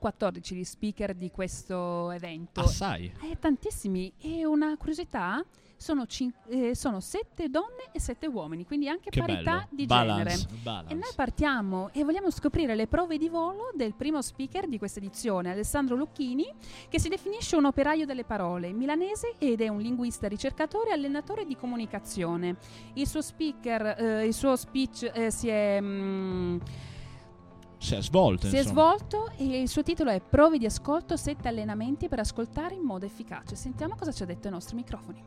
Sono 14 gli speaker di questo evento. Assai. Eh, tantissimi. E una curiosità, sono, cin- eh, sono 7 donne e 7 uomini, quindi anche Che parità bello. di Balance, genere. balance. E noi partiamo e vogliamo scoprire le prove di volo del primo speaker di questa edizione, Alessandro Lucchini, che si definisce un operaio delle parole, milanese ed è un linguista, ricercatore e allenatore di comunicazione. Il suo speaker, eh, il suo speech eh, si è... mm, Si è svolto. si è insomma. svolto e il suo titolo è Prove di ascolto, sette allenamenti per ascoltare in modo efficace. Sentiamo cosa ci ha detto ai nostri microfoni.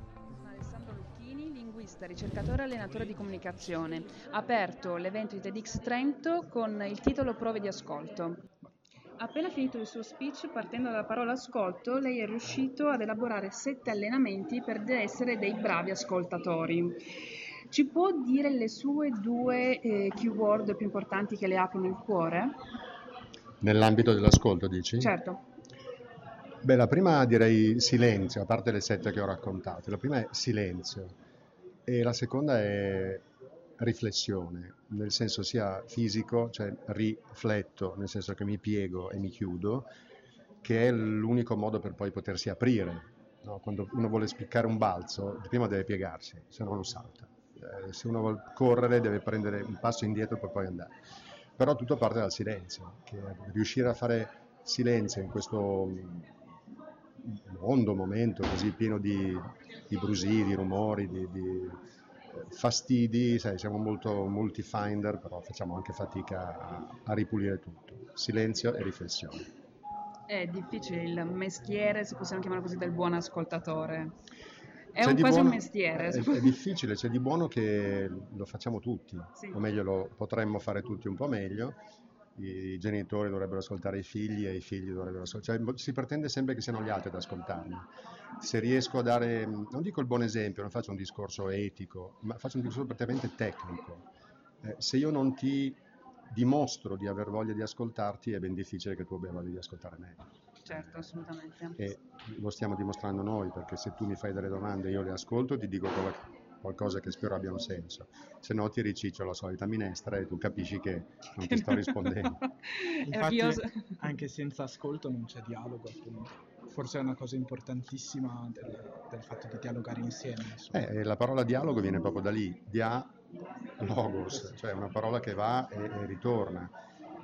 Alessandro Lucchini, linguista, ricercatore e allenatore di comunicazione. Ha aperto l'evento di TEDx Trento con il titolo Prove di ascolto. Appena finito il suo speech, partendo dalla parola ascolto, lei è riuscito ad elaborare sette allenamenti per essere dei bravi ascoltatori. Ci può dire le sue due eh, keyword più importanti che le aprono il cuore? Nell'ambito dell'ascolto, dici? Certo. Beh, la prima direi silenzio, a parte le sette che ho raccontato. La prima è silenzio e la seconda è riflessione, nel senso sia fisico, cioè rifletto, nel senso che mi piego e mi chiudo, che è l'unico modo per poi potersi aprire. no? Quando uno vuole spiccare un balzo, prima deve piegarsi, se no non salta. Eh, se uno vuole correre deve prendere un passo indietro per poi andare. Però tutto parte dal silenzio, che riuscire a fare silenzio in questo mondo, momento così pieno di, di brusii, di rumori, di, di, eh, fastidi, sai, siamo molto multi-finder, però facciamo anche fatica a, a ripulire tutto. Silenzio e riflessione. È difficile il mestiere, se possiamo chiamarlo così, del buon ascoltatore. È C'è un, quasi un buono- mestiere. È, è difficile, c'è di buono che lo facciamo tutti, Sì. o meglio lo potremmo fare tutti un po' meglio. I genitori dovrebbero ascoltare i figli e i figli dovrebbero ascoltare. Cioè, si pretende sempre che siano gli altri ad ascoltarmi. Se riesco a dare, non dico il buon esempio, non faccio un discorso etico, ma faccio un discorso praticamente tecnico. Eh, se io non ti dimostro di aver voglia di ascoltarti, è ben difficile che tu abbia voglia di ascoltare me. Certo, assolutamente. E lo stiamo dimostrando noi, perché se tu mi fai delle domande e io le ascolto, ti dico qual- qualcosa che spero abbia un senso. Se no ti riciccio la solita minestra e tu capisci che non ti sto rispondendo. Infatti, anche senza ascolto non c'è dialogo, appunto. Forse è una cosa importantissima del, del fatto di dialogare insieme. Eh, la parola dialogo viene proprio da lì, dialogos, cioè una parola che va e, e ritorna.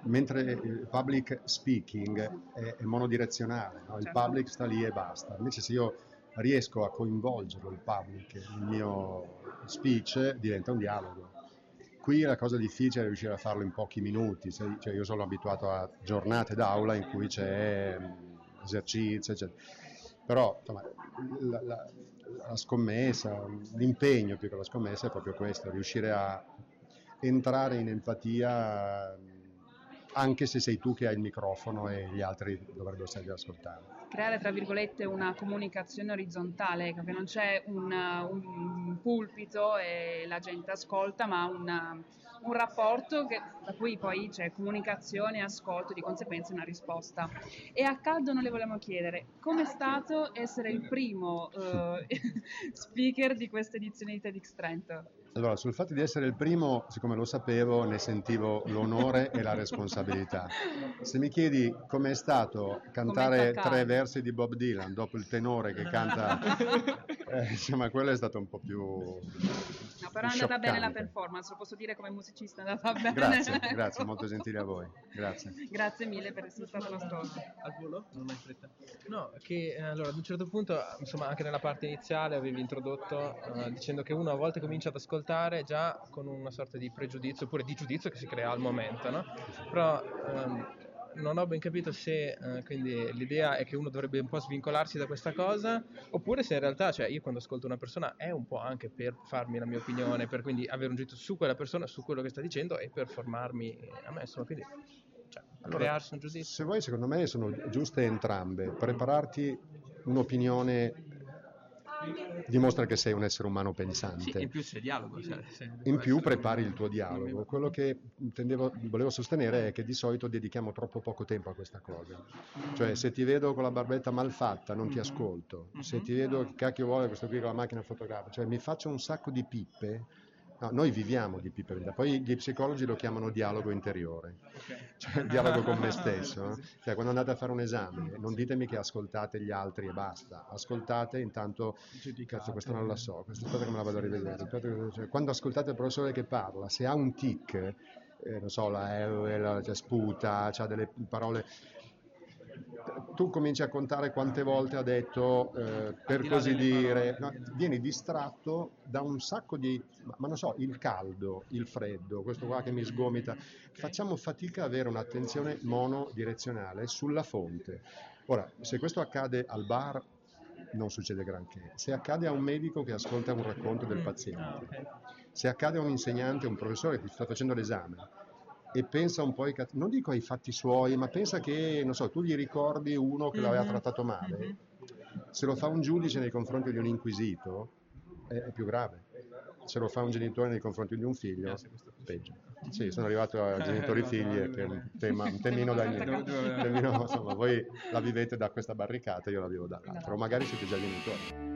Mentre il public speaking è, è monodirezionale, no? il Certo. public sta lì e basta. Invece se io riesco a coinvolgerlo il public nel mio speech, diventa un dialogo. Qui la cosa difficile è riuscire a farlo in pochi minuti, cioè io sono abituato a giornate d'aula in cui c'è mm, esercizio, eccetera. Però insomma, la, la- la scommessa, l'impegno più che la scommessa è proprio questo, riuscire a entrare in empatia mm, anche se sei tu che hai il microfono e gli altri dovrebbero stare ad ascoltare. creare tra virgolette una comunicazione orizzontale, che non c'è un, un pulpito e la gente ascolta, ma una- un rapporto che- da cui poi c'è comunicazione, ascolto, di conseguenza una risposta. E a caldo noi le volevamo chiedere com'è stato essere il primo eh, speaker di questa edizione di TEDx Trento? Allora, sul fatto di essere il primo, siccome lo sapevo, ne sentivo l'onore e la responsabilità. Se mi chiedi com'è stato cantare attaccato. tre versi di Bob Dylan dopo il tenore che canta, eh, insomma, quello è stato un po' più... No, però è andata bene la performance, lo posso dire come musicista, è andata bene. Grazie, grazie, molto gentile a voi. Grazie. Grazie mille per essere stato nostro Al volo? Non hai fretta. No, che eh, allora ad un certo punto, insomma, anche nella parte iniziale avevi introdotto eh, dicendo che uno a volte comincia ad ascoltare già con una sorta di pregiudizio oppure di giudizio che si crea al momento, no? Però ehm, non ho ben capito se eh, quindi l'idea è che uno dovrebbe un po' svincolarsi da questa cosa oppure se in realtà, cioè io quando ascolto una persona è un po' anche per farmi la mia opinione, per quindi avere un giudizio su quella persona, su quello che sta dicendo e per formarmi a me, insomma, quindi cioè, Allora, crearsi un giudizio. Se vuoi, secondo me sono giuste entrambe. Prepararti un'opinione dimostra che sei un essere umano Sì, pensante. in più c'è dialogo. Cioè, In più prepari il tuo dialogo. Quello che intendevo, volevo sostenere è che di solito dedichiamo troppo poco tempo a questa cosa. Cioè, se ti vedo con la barbetta mal fatta, non ti Mhm. ascolto. Se Mhm. ti vedo che cacchio vuole questo qui con la macchina fotografica, cioè mi faccio un sacco di pippe No, noi viviamo di ipervita, poi gli psicologi lo chiamano dialogo interiore, cioè il dialogo con me stesso. no? Cioè, quando andate a fare un esame, non ditemi che ascoltate gli altri e basta, ascoltate intanto, cazzo, questo non la so, questa cosa che me la vado a rivedere. Aspetta, cioè, quando ascoltate il professore che parla, se ha un tic, eh, non so, la R, la, cioè, sputa, ha delle parole tu cominci a contare quante volte ha detto, eh, per così dire, no, vieni distratto da un sacco di, ma, ma non so, il caldo, il freddo, questo qua che mi sgomita. Facciamo fatica ad avere un'attenzione monodirezionale sulla fonte. Ora, se questo accade al bar, non succede granché. Se accade a un medico che ascolta un racconto del paziente, se accade a un insegnante, un professore che ti sta facendo l'esame, e pensa un po' ai cazz- non dico ai fatti suoi, ma pensa che, non so, tu gli ricordi uno che l'aveva Mhm, trattato male, mhm. se lo fa un giudice nei confronti di un inquisito è, è più grave, se lo fa un genitore nei confronti di un figlio, peggio. Sì, sono arrivato a genitori figli, che è un, tema, un temino da temino, insomma, voi la vivete da questa barricata, io la vivo dall'altra, o magari siete già genitori.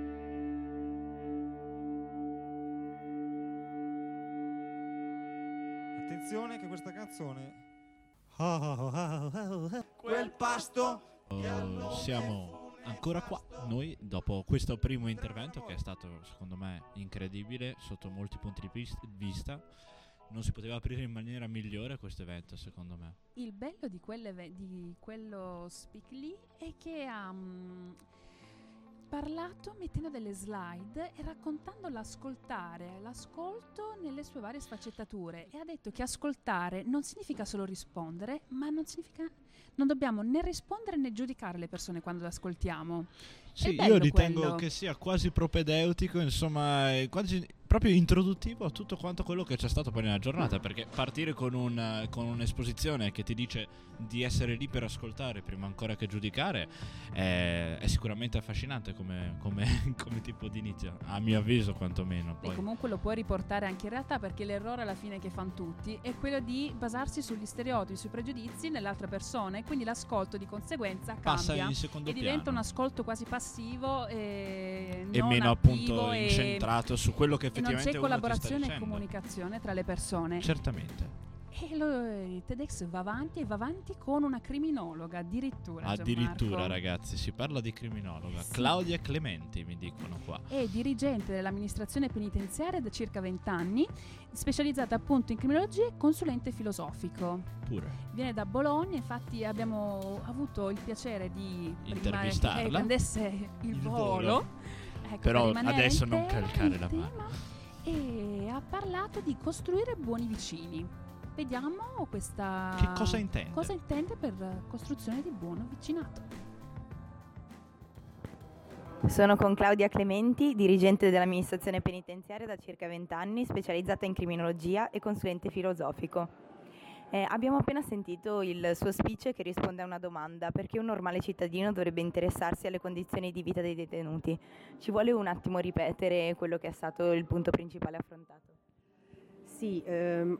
Attenzione che questa canzone Quel pasto siamo ancora qua, noi, dopo questo primo intervento che è stato, secondo me, incredibile sotto molti punti di vis- vista. Non si poteva aprire in maniera migliore questo evento, secondo me. Il bello di, di quello speak lì è che ha mm, parlato mettendo delle slide e raccontando l'ascoltare, l'ascolto nelle sue varie sfaccettature e ha detto che ascoltare non significa solo rispondere, ma non significa non dobbiamo né rispondere né giudicare le persone quando le ascoltiamo. Sì, io ritengo quello. che sia quasi propedeutico, insomma, quasi proprio introduttivo a tutto quanto quello che c'è stato poi nella giornata, perché partire con, un, con un'esposizione che ti dice di essere lì per ascoltare prima ancora che giudicare è, è sicuramente affascinante come, come- come tipo di inizio, a mio avviso quantomeno. E Poi. comunque lo puoi riportare anche in realtà perché l'errore alla fine che fanno tutti è quello di basarsi sugli stereotipi, sui pregiudizi nell'altra persona e quindi l'ascolto di conseguenza Passa cambia e diventa un piano ascolto quasi passivo e, e meno appunto e- incentrato su quello che e non c'è collaborazione e comunicazione tra le persone. Certamente. E lo, il TEDx va avanti e va avanti con una criminologa addirittura. Addirittura, ragazzi, si parla di criminologa. Sì. Claudia Clementi, mi dicono qua. È dirigente dell'amministrazione penitenziaria da circa 20 anni, specializzata appunto in criminologia e consulente filosofico. Pure. Viene da Bologna, infatti abbiamo avuto il piacere di Intervistarla. che prendesse il, Il volo. volo. Ecco, Però adesso non calcare la mano. E ha parlato di costruire buoni vicini. Vediamo questa... Che cosa intende? Cosa intende per costruzione di buon vicinato. Sono con Claudia Clementi, dirigente dell'amministrazione penitenziaria da circa 20 anni, specializzata in criminologia e consulente filosofico. Eh, abbiamo appena sentito il suo speech che risponde a una domanda, perché un normale cittadino dovrebbe interessarsi alle condizioni di vita dei detenuti. Ci vuole un attimo ripetere quello che è stato il punto principale affrontato. Sì, ehm,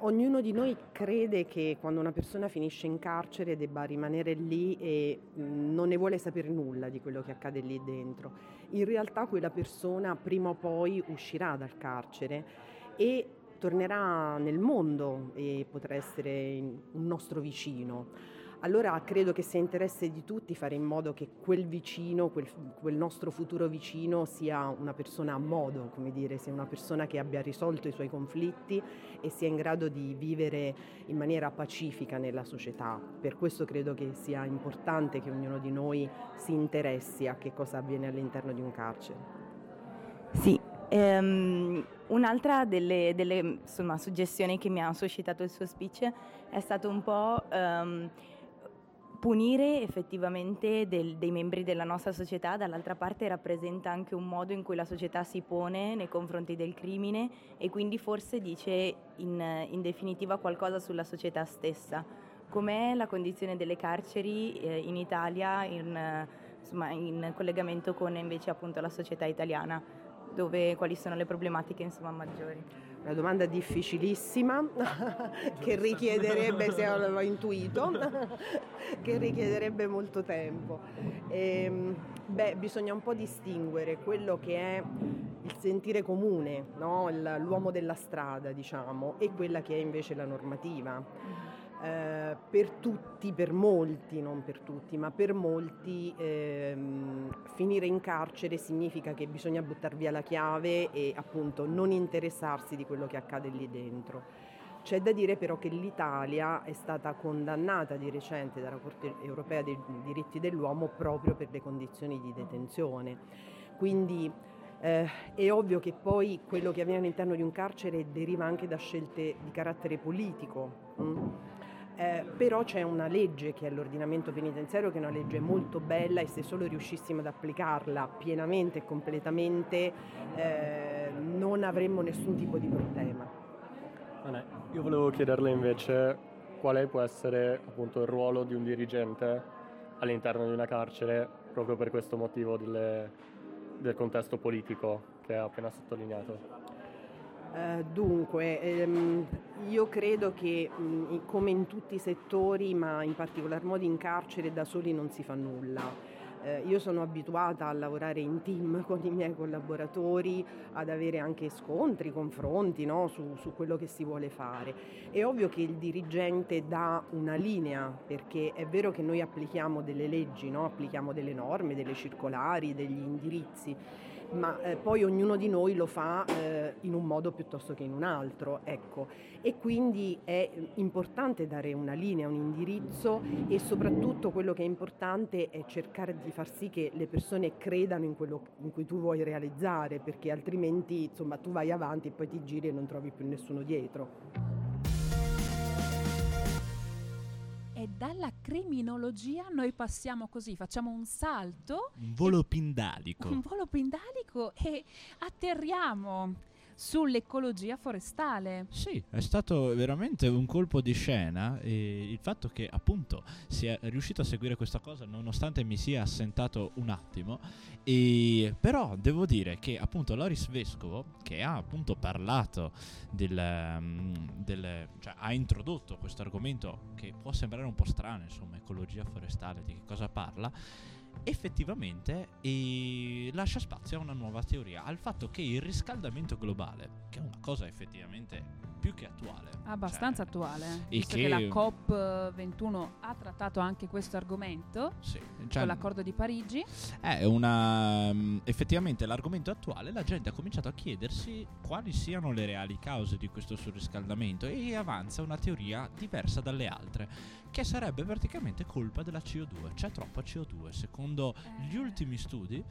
ognuno di noi crede che quando una persona finisce in carcere debba rimanere lì e mh, non ne vuole sapere nulla di quello che accade lì dentro. In realtà quella persona prima o poi uscirà dal carcere e tornerà nel mondo e potrà essere un nostro vicino. Allora credo che sia interesse di tutti fare in modo che quel vicino, quel, quel nostro futuro vicino sia una persona a modo, come dire, sia una persona che abbia risolto i suoi conflitti e sia in grado di vivere in maniera pacifica nella società. Per questo credo che sia importante che ognuno di noi si interessi a che cosa avviene all'interno di un carcere. Sì, ehm, un'altra delle, delle, insomma, suggestioni che mi ha suscitato il suo speech è stato un po' ehm, punire effettivamente del- dei membri della nostra società, dall'altra parte rappresenta anche un modo in cui la società si pone nei confronti del crimine e quindi forse dice in, in definitiva qualcosa sulla società stessa. Com'è la condizione delle carceri eh, in Italia in, insomma, in collegamento con invece appunto la società italiana? Dove, quali sono le problematiche insomma, maggiori? Una domanda difficilissima che richiederebbe, se l'avevo intuito, che richiederebbe molto tempo. E, ehm, beh, bisogna un po' distinguere quello che è il sentire comune, no? l'uomo della strada, diciamo, e quella che è invece la normativa. Eh, per tutti, per molti, non per tutti, ma per molti ehm, finire in carcere significa che bisogna buttare via la chiave e appunto non interessarsi di quello che accade lì dentro. C'è da dire però che l'Italia è stata condannata di recente dalla Corte europea dei diritti dell'uomo proprio per le condizioni di detenzione. Quindi eh, è ovvio che poi quello che avviene all'interno di un carcere deriva anche da scelte di carattere politico. Mm? Eh, però c'è una legge che è l'ordinamento penitenziario che è una legge molto bella e se solo riuscissimo ad applicarla pienamente e completamente eh, non avremmo nessun tipo di problema. Io volevo chiederle invece quale può essere appunto il ruolo di un dirigente all'interno di una carcere proprio per questo motivo delle, del contesto politico che ha appena sottolineato. Uh, dunque, ehm, io credo che mh, come in tutti i settori, ma in particolar modo in carcere, da soli non si fa nulla. Eh, io sono abituata a lavorare in team con i miei collaboratori, ad avere anche scontri, confronti no? su, su, quello che si vuole fare. È ovvio che il dirigente dà una linea, perché è vero che noi applichiamo delle leggi, no? applichiamo delle norme, delle circolari, degli indirizzi ma eh, poi ognuno di noi lo fa eh, in un modo piuttosto che in un altro, ecco. E quindi è importante dare una linea, un indirizzo e soprattutto quello che è importante è cercare di far sì che le persone credano in quello in cui tu vuoi realizzare, perché altrimenti insomma tu vai avanti e poi ti giri e non trovi più nessuno dietro. E dalla criminologia noi passiamo così, facciamo un salto. Un volo pindalico. Un volo pindalico e atterriamo sull'ecologia forestale. Sì, è stato veramente un colpo di scena e il fatto che appunto sia riuscito a seguire questa cosa nonostante mi sia assentato un attimo e però devo dire che appunto Loris Vescovo che ha appunto parlato del, um, del cioè ha introdotto questo argomento che può sembrare un po' strano, insomma, ecologia forestale, di che cosa parla? Effettivamente e lascia spazio a una nuova teoria, al fatto che il riscaldamento globale, che è una cosa effettivamente più che attuale, abbastanza cioè, attuale, visto che, che, la COP21 ha trattato anche questo argomento sì, cioè, con l'accordo di Parigi. È una mm, effettivamente l'argomento attuale, la gente ha cominciato a chiedersi quali siano le reali cause di questo surriscaldamento e avanza una teoria diversa dalle altre, che sarebbe praticamente colpa della CO2, c'è troppa CO2, secondo gli ultimi studi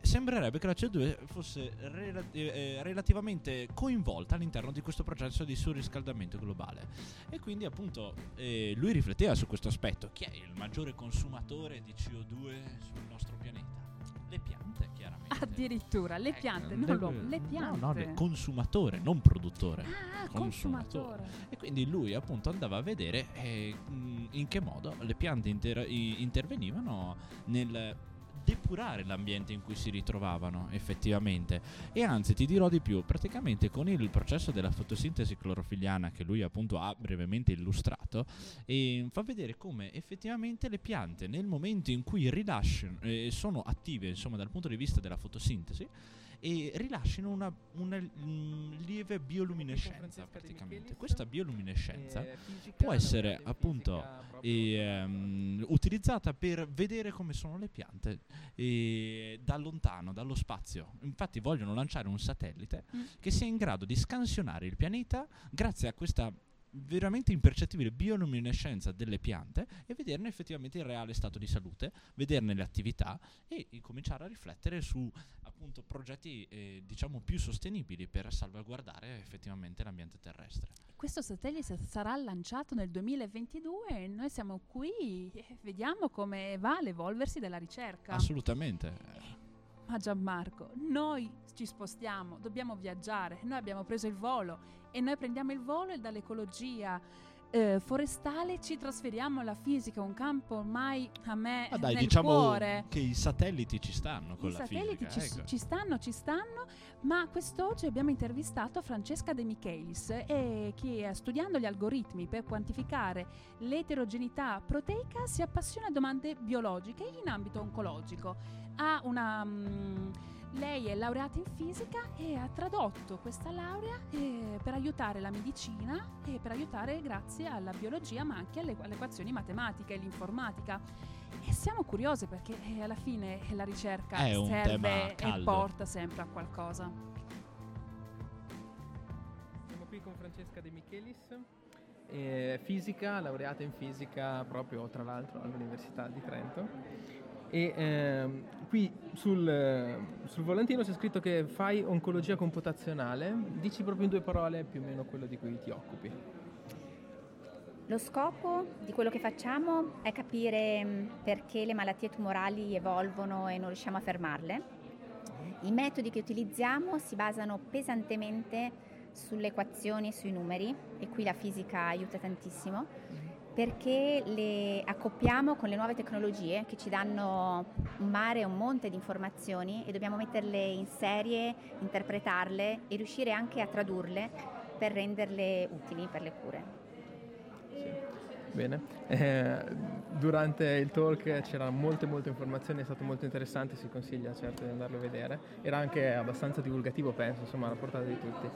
sembrerebbe che la CO2 fosse rela- eh, relativamente coinvolta all'interno di questo processo di surriscaldamento globale. E quindi appunto eh, lui rifletteva su questo aspetto. Chi è il maggiore consumatore di CO2 sul nostro pianeta? Le piante, chiaramente. Addirittura, le ecco, piante, non l'uomo, le piante. No, no, consumatore, non produttore. Ah, consumatore. consumatore. E quindi lui appunto andava a vedere eh, in che modo le piante inter- intervenivano nel depurare l'ambiente in cui si ritrovavano effettivamente. E anzi ti dirò di più praticamente con il processo della fotosintesi clorofiliana che lui appunto ha brevemente illustrato fa vedere come effettivamente le piante nel momento in cui rilasciano eh, sono attive insomma dal punto di vista della fotosintesi e rilasciano una, una lieve bioluminescenza praticamente. Questa bioluminescenza può essere appunto e, um, utilizzata per vedere come sono le piante e, da lontano, dallo spazio. Infatti vogliono lanciare un satellite mm. che sia in grado di scansionare il pianeta grazie a questa veramente impercettibile bioluminescenza delle piante e vederne effettivamente il reale stato di salute, vederne le attività e cominciare a riflettere su appunto progetti eh, diciamo più sostenibili per salvaguardare effettivamente l'ambiente terrestre. Questo satellite sarà lanciato nel 2022 e noi siamo qui e vediamo come va l'evolversi della ricerca. Assolutamente. Ma Gianmarco, noi ci spostiamo, dobbiamo viaggiare, noi abbiamo preso il volo e noi prendiamo il volo e dall'ecologia eh, forestale ci trasferiamo alla fisica, un campo ormai a me Ah, dai, nel diciamo cuore. che i satelliti ci stanno con I la satelliti fisica. ci, ecco. ci stanno, ci stanno, ma quest'oggi abbiamo intervistato Francesca De Michelis, eh, che studiando gli algoritmi per quantificare l'eterogeneità proteica si appassiona a domande biologiche in ambito oncologico. Ha una... mm, lei è laureata in fisica e ha tradotto questa laurea eh, per aiutare la medicina e per aiutare grazie alla biologia ma anche alle, alle equazioni matematiche e l'informatica. E siamo curiose perché eh, alla fine la ricerca È serve e porta sempre a qualcosa. Siamo qui con Francesca De Michelis, eh, fisica, laureata in fisica proprio tra l'altro all'Università di Trento. E ehm, qui sul, sul volantino c'è scritto che fai oncologia computazionale. Dici proprio in due parole più o meno quello di cui ti occupi. Lo scopo di quello che facciamo è capire mh, perché le malattie tumorali evolvono e non riusciamo a fermarle. I metodi che utilizziamo si basano pesantemente sulle equazioni e sui numeri e qui la fisica aiuta tantissimo perché le accoppiamo con le nuove tecnologie che ci danno un mare, un monte di informazioni e dobbiamo metterle in serie, interpretarle e riuscire anche a tradurle per renderle utili per le cure. Bene, Eh, durante il talk c'erano molte molte informazioni, è stato molto interessante, si consiglia certo di andarlo a vedere, era anche abbastanza divulgativo penso, insomma alla portata di tutti.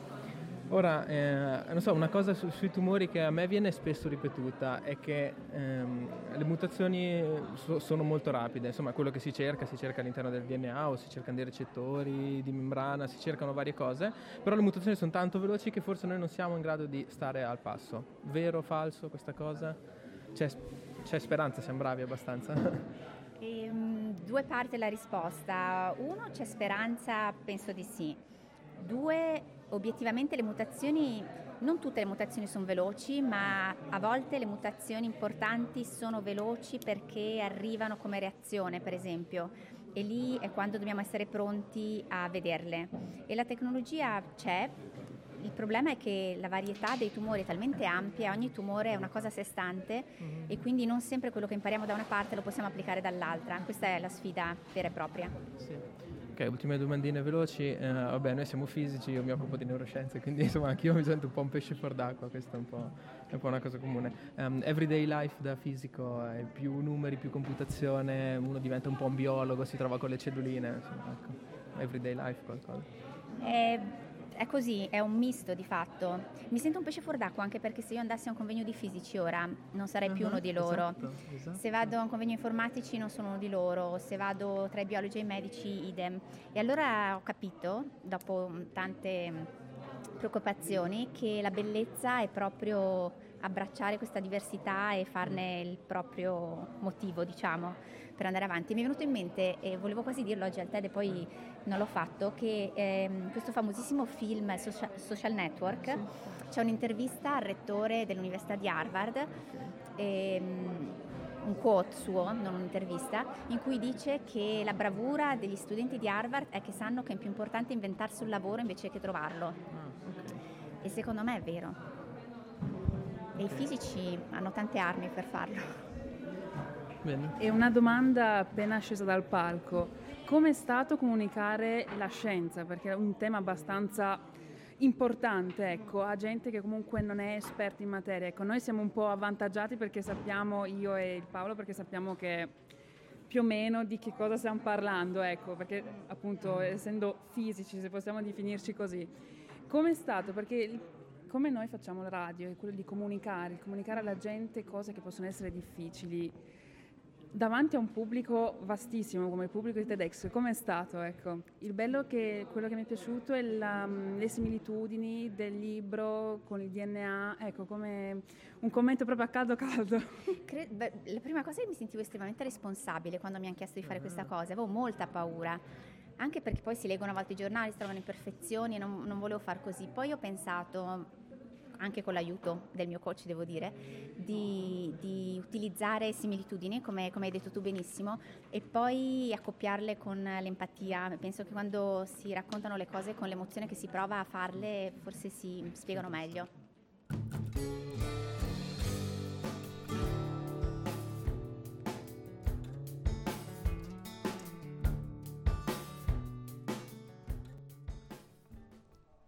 Ora, eh, so, una cosa su- sui tumori che a me viene spesso ripetuta è che ehm, le mutazioni so- sono molto rapide, insomma quello che si cerca, si cerca all'interno del DNA o si cercano dei recettori di membrana, si cercano varie cose, però le mutazioni sono tanto veloci che forse noi non siamo in grado di stare al passo. Vero o falso questa cosa? C'è, c'è speranza, siamo bravi abbastanza. Ehm, due parti alla risposta. Uno, c'è speranza? Penso di sì. Due, obiettivamente le mutazioni, non tutte le mutazioni sono veloci, ma a volte le mutazioni importanti sono veloci perché arrivano come reazione, per esempio. E lì è quando dobbiamo essere pronti a vederle. E la tecnologia c'è, il problema è che la varietà dei tumori è talmente ampia, ogni tumore è una cosa a sé stante e quindi non sempre quello che impariamo da una parte lo possiamo applicare dall'altra. Questa è la sfida vera e propria. Sì. Ok, ultime domandine veloci. Eh, vabbè, noi siamo fisici, io mi occupo di neuroscienze, quindi insomma anch'io mi sento un po' un pesce fuor d'acqua, questa è un po', è un po' una cosa comune. Um, everyday life da fisico è più numeri, più computazione, uno diventa un po' un biologo, si trova con le celluline, insomma, ecco. Everyday life qualcosa. È, è così, è un misto di fatto. Mi sento un pesce fuor d'acqua anche perché se io andassi a un convegno di fisici ora non sarei più Mhm, uno di loro. esatto, esatto. Se vado a un convegno informatici non sono uno di loro, se vado tra i biologi e i medici idem. E allora ho capito, dopo tante preoccupazioni, che la bellezza è proprio abbracciare questa diversità e farne il proprio motivo, diciamo, per andare avanti. Mi è venuto in mente, e volevo quasi dirlo oggi al TED e poi non l'ho fatto, che ehm, questo famosissimo film Social, Social Network, c'è un'intervista al rettore dell'Università di Harvard, ehm, un quote suo, non un'intervista, in cui dice che la bravura degli studenti di Harvard è che sanno che è più importante inventarsi un lavoro invece che trovarlo. E secondo me è vero. E i fisici hanno tante armi per farlo. Bene. E una domanda appena scesa dal palco. Come è stato comunicare la scienza? Perché è un tema abbastanza importante, ecco, a gente che comunque non è esperta in materia. Ecco, noi siamo un po' avvantaggiati perché sappiamo, io e il Paolo, perché sappiamo che più o meno di che cosa stiamo parlando, ecco, perché appunto essendo fisici, se possiamo definirci così. Come è stato? Perché come noi facciamo la radio è quello di comunicare, comunicare alla gente cose che possono essere difficili davanti a un pubblico vastissimo come il pubblico di TEDx, come è stato? Ecco? Il bello che quello che mi è piaciuto è la- le similitudini del libro con il DNA, ecco, come un commento proprio a caldo caldo. Cre- beh, la prima cosa è che mi sentivo estremamente responsabile quando mi hanno chiesto di fare questa cosa, avevo molta paura, anche perché poi si leggono a volte i giornali, si trovano imperfezioni e non, non volevo far così. Poi ho pensato, anche con l'aiuto del mio coach devo dire, di, di utilizzare similitudini, come, come hai detto tu benissimo, e poi accoppiarle con l'empatia. Penso che quando si raccontano le cose con l'emozione che si prova a farle, forse si spiegano meglio.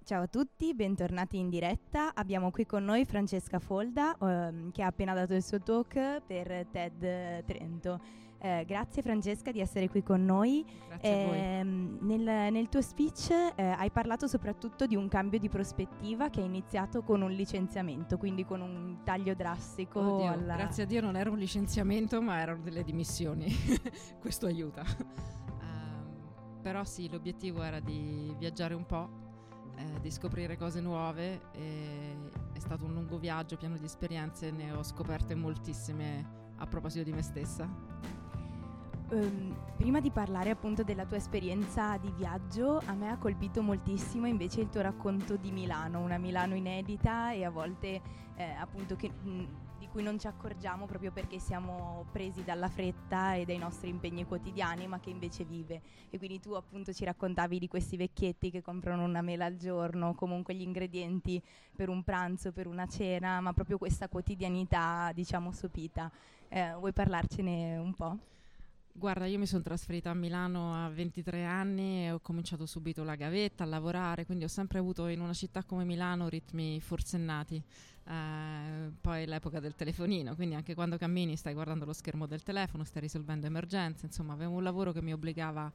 Ciao a tutti, bentornati in diretta. Abbiamo qui con noi Francesca Folda ehm, che ha appena dato il suo talk per TED Trento. Eh, grazie Francesca di essere qui con noi. Grazie a voi. Ehm, nel, nel tuo speech eh, hai parlato soprattutto di un cambio di prospettiva che è iniziato con un licenziamento, quindi con un taglio drastico. Oddio, alla... Grazie a Dio non era un licenziamento, ma erano delle dimissioni. Questo aiuta. Ehm, però sì, l'obiettivo era di viaggiare un po', eh, di scoprire cose nuove. è stato un lungo viaggio pieno di esperienze, ne ho scoperte moltissime a proposito di me stessa. Ehm, prima di parlare appunto della tua esperienza di viaggio, a me ha colpito moltissimo invece il tuo racconto di Milano, una Milano inedita e a volte eh, appunto che, mh, cui non ci accorgiamo proprio perché siamo presi dalla fretta e dai nostri impegni quotidiani, ma che invece vive. E quindi tu appunto ci raccontavi di questi vecchietti che comprano una mela al giorno, comunque gli ingredienti per un pranzo, per una cena, ma proprio questa quotidianità diciamo sopita. Eh, vuoi parlarcene un po'? Guarda, io mi sono trasferita a Milano a 23 anni e ho cominciato subito la gavetta, a lavorare, quindi ho sempre avuto in una città come Milano ritmi forsennati. Eh, poi l'epoca del telefonino, quindi anche quando cammini stai guardando lo schermo del telefono, stai risolvendo emergenze, insomma avevo un lavoro che mi obbligava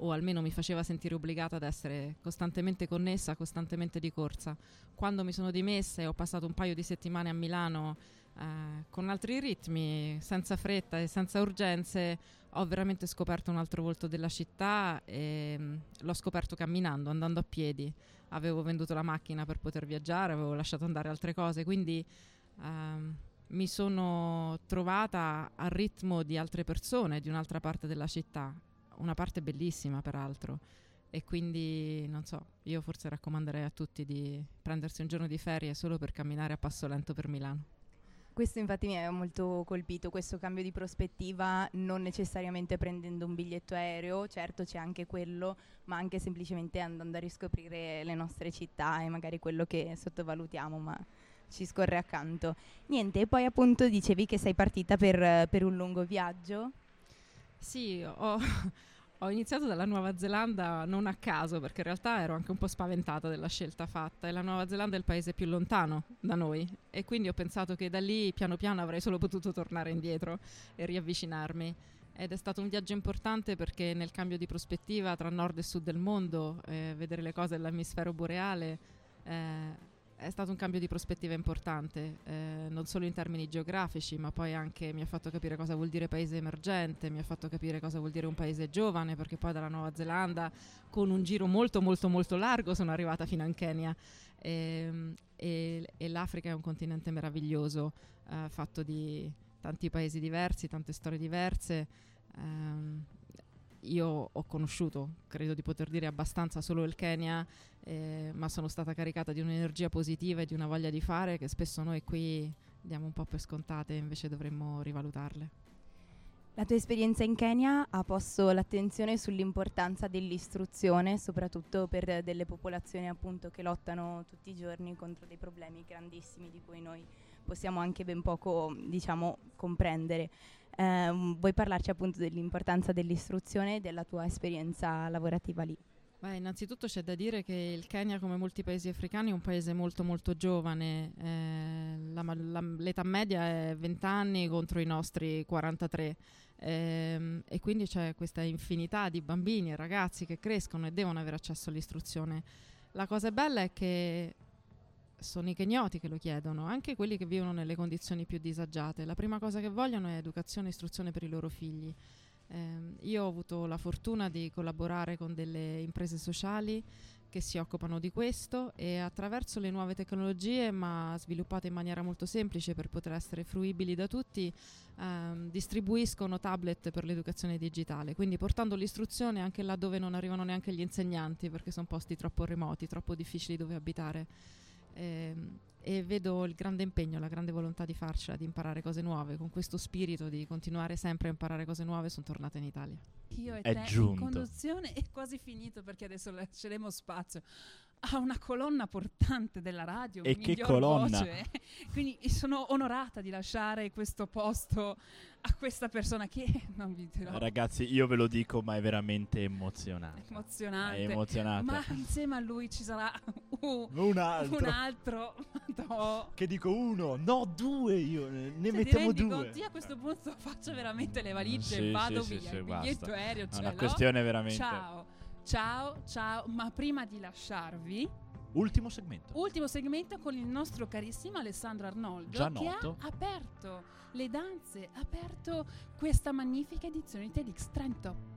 o almeno mi faceva sentire obbligata ad essere costantemente connessa, costantemente di corsa. Quando mi sono dimessa e ho passato un paio di settimane a Milano eh, con altri ritmi, senza fretta e senza urgenze, ho veramente scoperto un altro volto della città e mm, l'ho scoperto camminando, andando a piedi. Avevo venduto la macchina per poter viaggiare, avevo lasciato andare altre cose, quindi ehm, mi sono trovata al ritmo di altre persone di un'altra parte della città, una parte bellissima peraltro. E quindi non so, io forse raccomanderei a tutti di prendersi un giorno di ferie solo per camminare a passo lento per Milano. Questo infatti mi ha molto colpito, questo cambio di prospettiva, non necessariamente prendendo un biglietto aereo, certo c'è anche quello, ma anche semplicemente andando a riscoprire le nostre città e magari quello che sottovalutiamo, ma ci scorre accanto. Niente, e poi appunto dicevi che sei partita per, per un lungo viaggio. Sì, ho, ho iniziato dalla Nuova Zelanda non a caso, perché in realtà ero anche un po' spaventata della scelta fatta e la Nuova Zelanda è il paese più lontano da noi e quindi ho pensato che da lì piano piano avrei solo potuto tornare indietro e riavvicinarmi. Ed è stato un viaggio importante perché nel cambio di prospettiva tra nord e sud del mondo, eh, vedere le cose dell'emisfero boreale, eh, è stato un cambio di prospettiva importante, eh, non solo in termini geografici, ma poi anche mi ha fatto capire cosa vuol dire paese emergente, mi ha fatto capire cosa vuol dire un paese giovane, perché poi dalla Nuova Zelanda con un giro molto molto molto largo sono arrivata fino in Kenya. E, ehm, e, e l'Africa è un continente meraviglioso, eh, fatto di tanti paesi diversi, tante storie diverse. Um, io ho conosciuto, credo di poter dire abbastanza, solo il Kenya, eh, ma sono stata caricata di un'energia positiva e di una voglia di fare che spesso noi qui diamo un po' per scontate invece dovremmo rivalutarle. La tua esperienza in Kenya ha posto l'attenzione sull'importanza dell'istruzione, soprattutto per delle popolazioni appunto che lottano tutti i giorni contro dei problemi grandissimi di cui noi possiamo anche ben poco, diciamo, comprendere. Eh, vuoi parlarci appunto dell'importanza dell'istruzione e della tua esperienza lavorativa lì? Beh, innanzitutto c'è da dire che il Kenya, come molti paesi africani, è un paese molto molto giovane. Eh, la, la, l'età media è 20 anni contro i nostri 43 eh, e quindi c'è questa infinità di bambini e ragazzi che crescono e devono avere accesso all'istruzione. La cosa bella è che sono i kenyoti che lo chiedono, anche quelli che vivono nelle condizioni più disagiate. La prima cosa che vogliono è educazione e istruzione per i loro figli. Eh, io ho avuto la fortuna di collaborare con delle imprese sociali che si occupano di questo e attraverso le nuove tecnologie, ma sviluppate in maniera molto semplice per poter essere fruibili da tutti, ehm, distribuiscono tablet per l'educazione digitale, quindi portando l'istruzione anche là dove non arrivano neanche gli insegnanti perché sono posti troppo remoti, troppo difficili dove abitare eh, e vedo il grande impegno, la grande volontà di farcela, di imparare cose nuove. Con questo spirito di continuare sempre a imparare cose nuove sono tornata in Italia. Io e è te giunto. in conduzione è quasi finito perché adesso lasceremo spazio a una colonna portante della radio. E che colonna! voce. Quindi sono onorata di lasciare questo posto a questa persona che non vi dirò. Ragazzi, io ve lo dico, ma è veramente emozionante. Emozionante. È emozionante. Ma insieme a lui ci sarà uh, Un altro. un altro. Che dico uno, no due io, ne Cioè, ti mettiamo due. conto? Io a questo punto faccio veramente le valigie Sì, vado sì, via. sì, il biglietto basta. aereo È una questione veramente- Ciao, ciao, ciao. Ma prima di lasciarvi, Ultimo segmento. ultimo segmento con il nostro carissimo Alessandro Arnoldo Già che noto. ha aperto le danze, ha aperto questa magnifica edizione di TEDx Trento.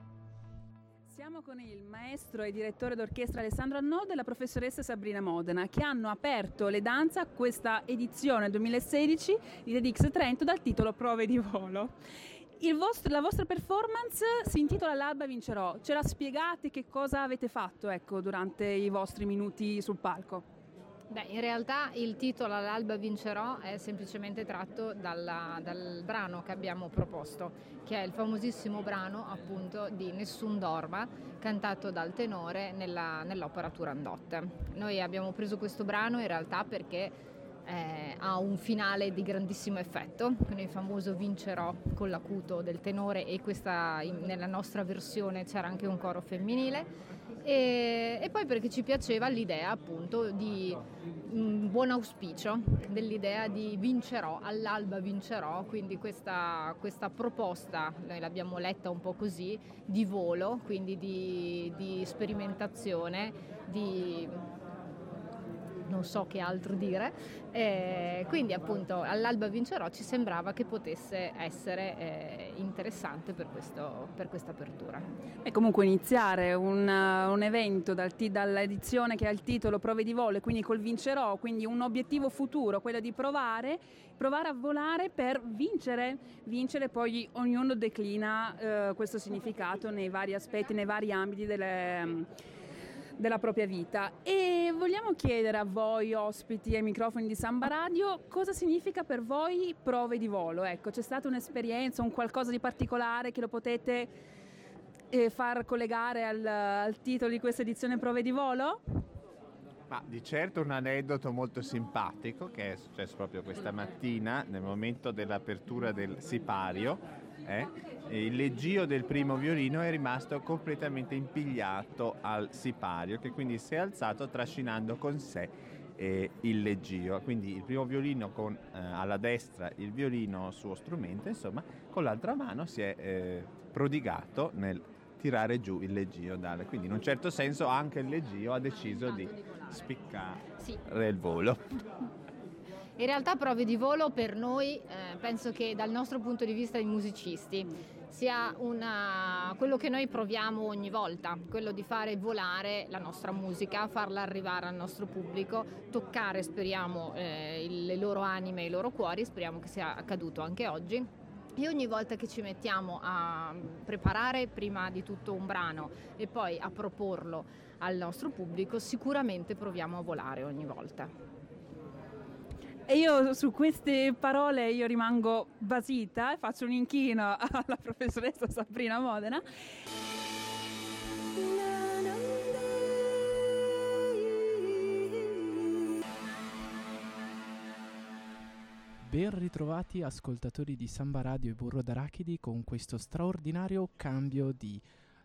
Siamo con il maestro e direttore d'orchestra Alessandro Arnoldo e la professoressa Sabrina Modena che hanno aperto le danze a questa edizione 2016 di TEDx Trento dal titolo Prove di volo. Vostro- la vostra performance si intitola L'alba vincerò. Ce la spiegate che cosa avete fatto ecco, durante i vostri minuti sul palco? Beh, in realtà il titolo All'alba vincerò è semplicemente tratto dalla- dal brano che abbiamo proposto, che è il famosissimo brano appunto di Nessun Dorma, cantato dal tenore nella- nell'opera Turandot. Noi abbiamo preso questo brano in realtà perché eh, ha un finale di grandissimo effetto, quindi il famoso vincerò con l'acuto del tenore e questa, in- nella nostra versione c'era anche un coro femminile. E, e poi perché ci piaceva l'idea appunto di un buon auspicio, dell'idea di vincerò, all'alba vincerò, quindi questa, questa proposta, noi l'abbiamo letta un po' così, di volo, quindi di, di sperimentazione, di non so che altro dire. Eh, quindi appunto all'alba vincerò ci sembrava che potesse essere eh, interessante per, questo, per questa apertura. E comunque iniziare un, un evento dal ti- dall'edizione che ha il titolo Prove di volo e quindi col vincerò, quindi un obiettivo futuro, quello di provare, provare a volare per vincere, vincere poi ognuno declina eh, questo significato nei vari aspetti, nei vari ambiti delle, della propria vita. E vogliamo chiedere a voi, ospiti ai microfoni di Samba Radio, cosa significa per voi prove di volo? Ecco, c'è stata un'esperienza, un qualcosa di particolare che lo potete eh, far collegare al, al titolo di questa edizione Prove di volo? Ma di certo un aneddoto molto simpatico che è successo proprio questa mattina nel momento dell'apertura del sipario. Eh, il leggio del primo violino è rimasto completamente impigliato al sipario che quindi si è alzato trascinando con sé eh, il leggio. Quindi il primo violino con eh, alla destra il violino suo strumento, insomma, con l'altra mano si è eh, prodigato nel tirare giù il leggio dalle. Quindi in un certo senso anche il leggio ha deciso di spiccare il volo. In realtà prove di volo per noi, eh, penso che dal nostro punto di vista di musicisti, sia una- quello che noi proviamo ogni volta, quello di fare volare la nostra musica, farla arrivare al nostro pubblico, toccare, speriamo, eh, le loro anime e i loro cuori, speriamo che sia accaduto anche oggi. E ogni volta che ci mettiamo a preparare prima di tutto un brano e poi a proporlo al nostro pubblico, sicuramente proviamo a volare ogni volta. E io su queste parole io rimango basita e faccio un inchino alla professoressa Sabrina Modena. Ben ritrovati ascoltatori di Samba Radio e Burro d'Arachidi con questo straordinario cambio di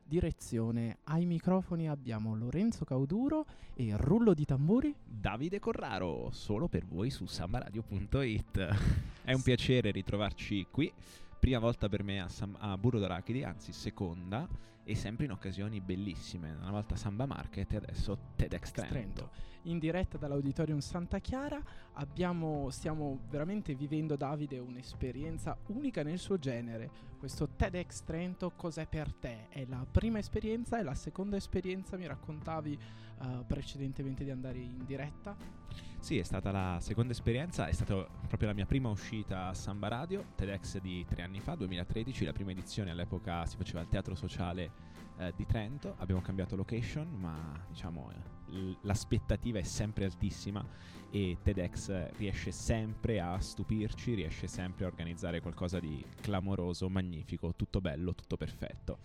direzione. Ai microfoni abbiamo Lorenzo Cauduro e rullo di tamburi. Davide Corraro, solo per voi su sambaradio.it. È un piacere ritrovarci qui. Prima volta per me a, Sam- a Burro d'Arachidi, anzi seconda, e sempre in occasioni bellissime. Una volta Samba Market e adesso TEDx Trento. Trento. In diretta dall'Auditorium Santa Chiara abbiamo, stiamo veramente vivendo, Davide, un'esperienza unica nel suo genere. Questo TEDx Trento cos'è per te? È la prima esperienza? È la seconda esperienza? Mi raccontavi eh, precedentemente di andare in diretta? Sì, è stata la seconda esperienza, è stata proprio la mia prima uscita a Samba Radio, TEDx di tre anni fa, 2013, la prima edizione all'epoca si faceva al Teatro Sociale eh, di Trento, abbiamo cambiato location, ma diciamo l'aspettativa è sempre altissima e TEDx riesce sempre a stupirci, riesce sempre a organizzare qualcosa di clamoroso, magnifico, tutto bello, tutto perfetto.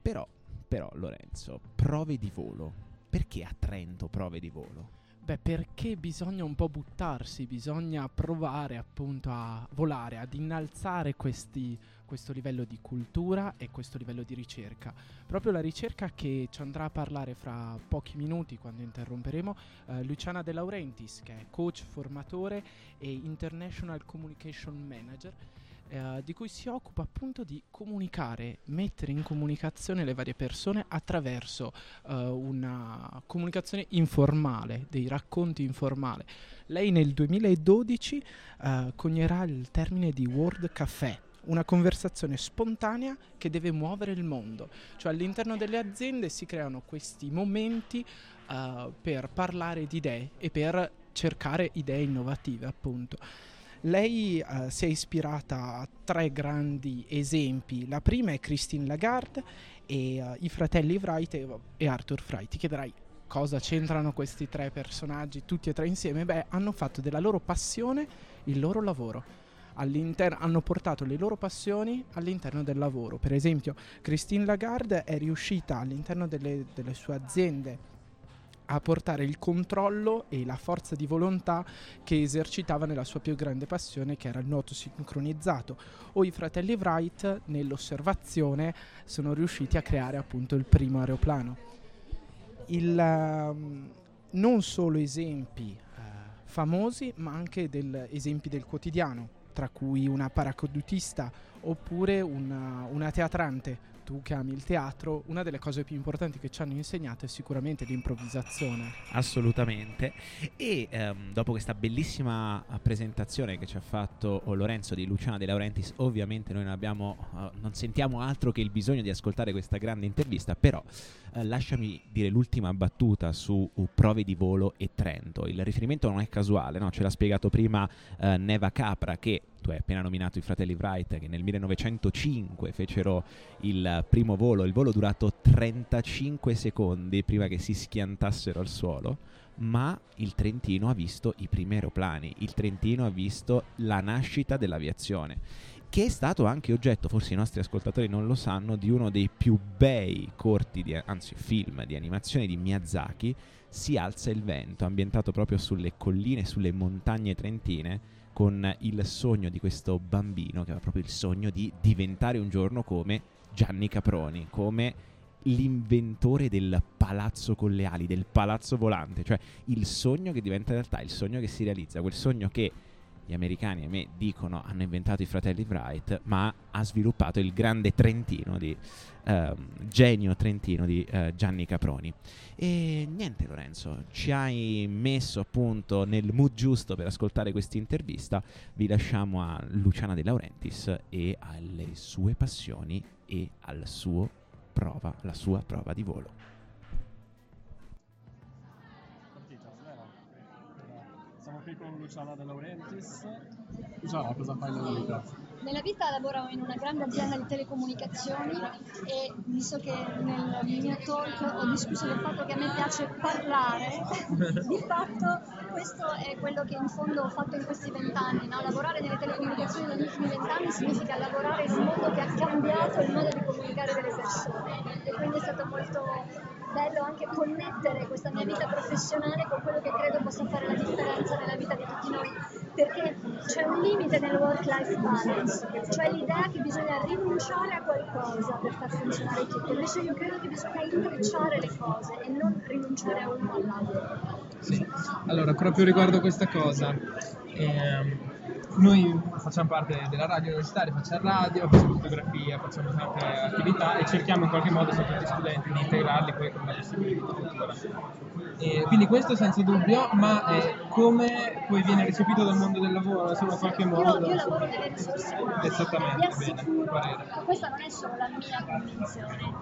Però, però Lorenzo, prove di volo. perché a Trento prove di volo? Beh, perché bisogna un po' buttarsi, bisogna provare appunto a volare, ad innalzare questi, questo livello di cultura e questo livello di ricerca. Proprio la ricerca che ci andrà a parlare fra pochi minuti quando interromperemo eh, Luciana De Laurentiis, che è coach, formatore e International Communication Manager. Eh, di cui si occupa appunto di comunicare, mettere in comunicazione le varie persone attraverso eh, una comunicazione informale, dei racconti informali. Lei nel 2012 eh, conierà il termine di World Café, una conversazione spontanea che deve muovere il mondo. Cioè all'interno delle aziende si creano questi momenti uh, per parlare di idee e per cercare idee innovative, appunto. Lei uh, si è ispirata a tre grandi esempi. La prima è Christine Lagarde e uh, i fratelli Wright e, e Arthur Fry. Ti chiederai cosa c'entrano questi tre personaggi tutti e tre insieme? Beh, hanno fatto della loro passione il loro lavoro. Hanno portato le loro passioni all'interno del lavoro. Per esempio, Christine Lagarde è riuscita all'interno delle, delle sue aziende a portare il controllo e la forza di volontà che esercitava nella sua più grande passione che era il nuoto sincronizzato. O i fratelli Wright nell'osservazione sono riusciti a creare appunto il primo aeroplano. Il, um, non solo esempi uh, famosi ma anche del, esempi del quotidiano tra cui una paracadutista oppure una, una teatrante tu che ami il teatro, una delle cose più importanti che ci hanno insegnato è sicuramente l'improvvisazione. Assolutamente. E ehm, dopo questa bellissima presentazione che ci ha fatto Lorenzo di Luciana De Laurentiis, ovviamente noi non, abbiamo, uh, non sentiamo altro che il bisogno di ascoltare questa grande intervista, però uh, lasciami dire l'ultima battuta su uh, prove di volo e Trento. Il riferimento non è casuale, no? ce l'ha spiegato prima Neva Capra che tu hai appena nominato i fratelli Wright che nel 1905 fecero il primo volo, il volo durato 35 secondi prima che si schiantassero al suolo, ma il Trentino ha visto i primi aeroplani, il Trentino ha visto la nascita dell'aviazione che è stato anche oggetto, forse i nostri ascoltatori non lo sanno, di uno dei più bei corti, di, anzi film di animazione di Miyazaki, Si alza il vento, ambientato proprio sulle colline, sulle montagne trentine, con il sogno di questo bambino, che aveva proprio il sogno di diventare un giorno come Gianni Caproni, come l'inventore del palazzo con le ali, del palazzo volante, cioè il sogno che diventa realtà, il sogno che si realizza, quel sogno che gli americani a me dicono hanno inventato i fratelli Wright, ma ha sviluppato il grande Trentino di uh, genio trentino di uh, Gianni Caproni. E niente Lorenzo, ci hai messo appunto nel mood giusto per ascoltare questa intervista. Vi lasciamo a Luciana De Laurentiis e alle sue passioni e al suo prova, la sua prova di volo. Luciana De Laurentiis. Luciana, cosa fai nella vita? Nella vita lavoro in una grande azienda di telecomunicazioni e visto che nel mio talk ho discusso del fatto che a me piace parlare, di fatto questo è quello che in fondo ho fatto in questi vent'anni. No? Lavorare nelle telecomunicazioni negli ultimi vent'anni significa lavorare in un mondo che ha cambiato il modo di comunicare delle persone e quindi è stato molto bello anche connettere questa mia vita professionale con quello che credo possa fare la differenza nella vita di tutti noi, perché c'è un limite nel work-life balance, cioè l'idea che bisogna rinunciare a qualcosa per far funzionare tutto, invece io credo che bisogna intrecciare le cose e non rinunciare a uno o all'altro. Sì, allora proprio riguardo questa cosa, ehm, noi facciamo parte della radio universitaria, facciamo radio, facciamo fotografia, facciamo tante attività e cerchiamo in qualche modo, soprattutto gli studenti, di integrarli poi con la possibilità di cultura. E quindi questo senza dubbio, ma eh, come poi viene recepito dal mondo del lavoro, insomma in qualche modo... Io, io lavoro nelle risorse Esattamente, assicuro che questa non è solo la mia convinzione.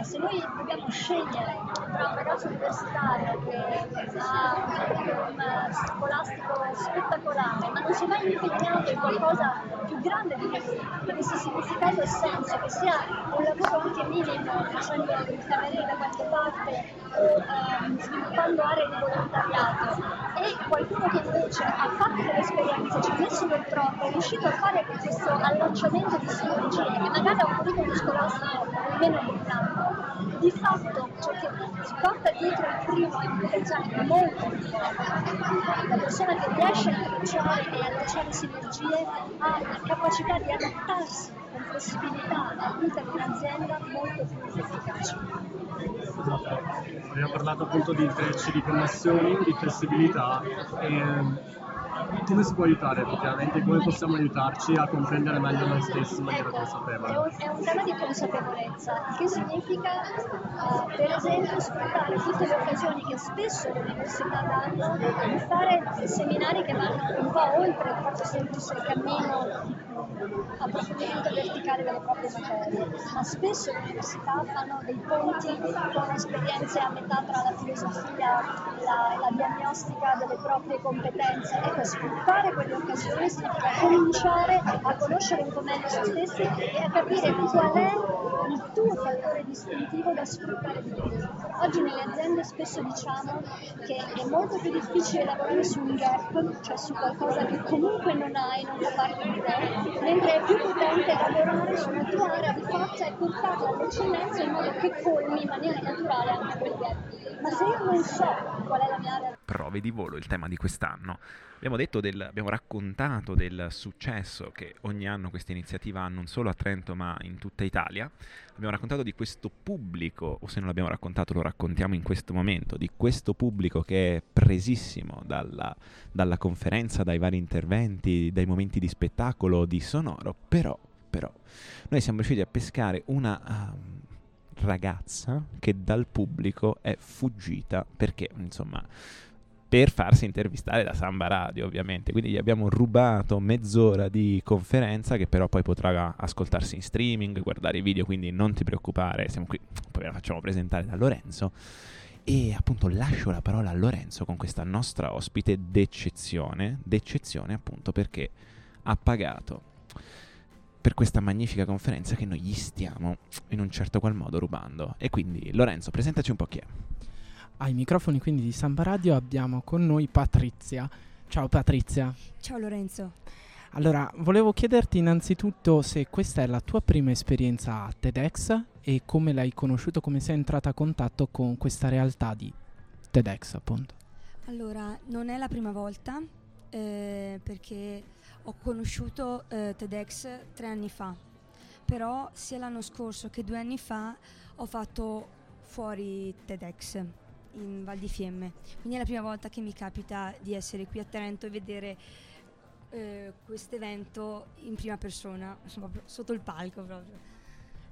Eh, se noi dobbiamo scegliere tra un ragazzo universitario che ha un curriculum scolastico spettacolare, ma non si è mai impegnato in qualcosa più grande di questo, questo significato e senso, che sia un lavoro anche minimo, facendo il cameriere da qualche parte, sviluppando aree di volontariato e qualcuno che invece ha fatto delle esperienze, ci ha messo del proprio, è riuscito a fare questo allacciamento di sinergie che magari a un curriculum scolastico viene portato, di fatto ciò che si porta dietro il primo è molto importante. La persona che riesce a incrociare e allacciare sinergie ha la capacità di adattarsi con flessibilità vita di un'azienda molto più efficace. Esatto. Abbiamo parlato appunto di intrecci, di connessioni, di flessibilità e come si può aiutare effettivamente? Come possiamo aiutarci a comprendere meglio noi stessi in maniera consapevole? è un tema di consapevolezza, che significa eh, per esempio sfruttare tutte le occasioni che spesso le università danno di fare seminari che vanno un po' oltre il fatto semplice cammino approfondimento verticale delle proprie materie, ma spesso le università fanno dei ponti con esperienze a metà tra la filosofia e la, la diagnostica delle proprie competenze. Ecco, sfruttare quelle occasioni significa cominciare a conoscere un po' meglio se stessi e a capire qual è il tuo fattore distintivo da sfruttare di più. Oggi nelle aziende spesso diciamo che è molto più difficile lavorare su un gap, cioè su qualcosa che comunque non hai, non fa parte di te, mentre è più potente lavorare sulla tua area di forza e portarla all'eccellenza in modo che colmi in maniera naturale anche quel gap. Ma se io non so qual è la mia area prove di volo, il tema di quest'anno. Abbiamo, del, abbiamo raccontato del successo che ogni anno queste iniziative hanno non solo a Trento ma in tutta Italia. Abbiamo raccontato di questo pubblico, o se non l'abbiamo raccontato lo raccontiamo in questo momento, di questo pubblico che è presissimo dalla, dalla conferenza, dai vari interventi, dai momenti di spettacolo, di sonoro, però, però noi siamo riusciti a pescare una... Um, ragazza che dal pubblico è fuggita perché insomma per farsi intervistare da Samba Radio, ovviamente. Quindi gli abbiamo rubato mezz'ora di conferenza che però poi potrà ascoltarsi in streaming, guardare i video, quindi non ti preoccupare, siamo qui, poi la facciamo presentare da Lorenzo. E appunto lascio la parola a Lorenzo con questa nostra ospite d'eccezione, d'eccezione appunto perché ha pagato per questa magnifica conferenza che noi gli stiamo in un certo qual modo rubando. E quindi Lorenzo, presentaci un po' chi è. Ai microfoni quindi di Samba Radio abbiamo con noi Patrizia. Ciao Patrizia. Ciao Lorenzo. Allora, volevo chiederti innanzitutto se questa è la tua prima esperienza a TEDx e come l'hai conosciuto, come sei entrata a contatto con questa realtà di TEDx, appunto. Allora, non è la prima volta eh, perché ho conosciuto eh, TEDx tre anni fa, però sia l'anno scorso che due anni fa ho fatto fuori TEDx in Val di Fiemme. Quindi è la prima volta che mi capita di essere qui a Trento e vedere eh, questo evento in prima persona, insomma, sotto il palco proprio.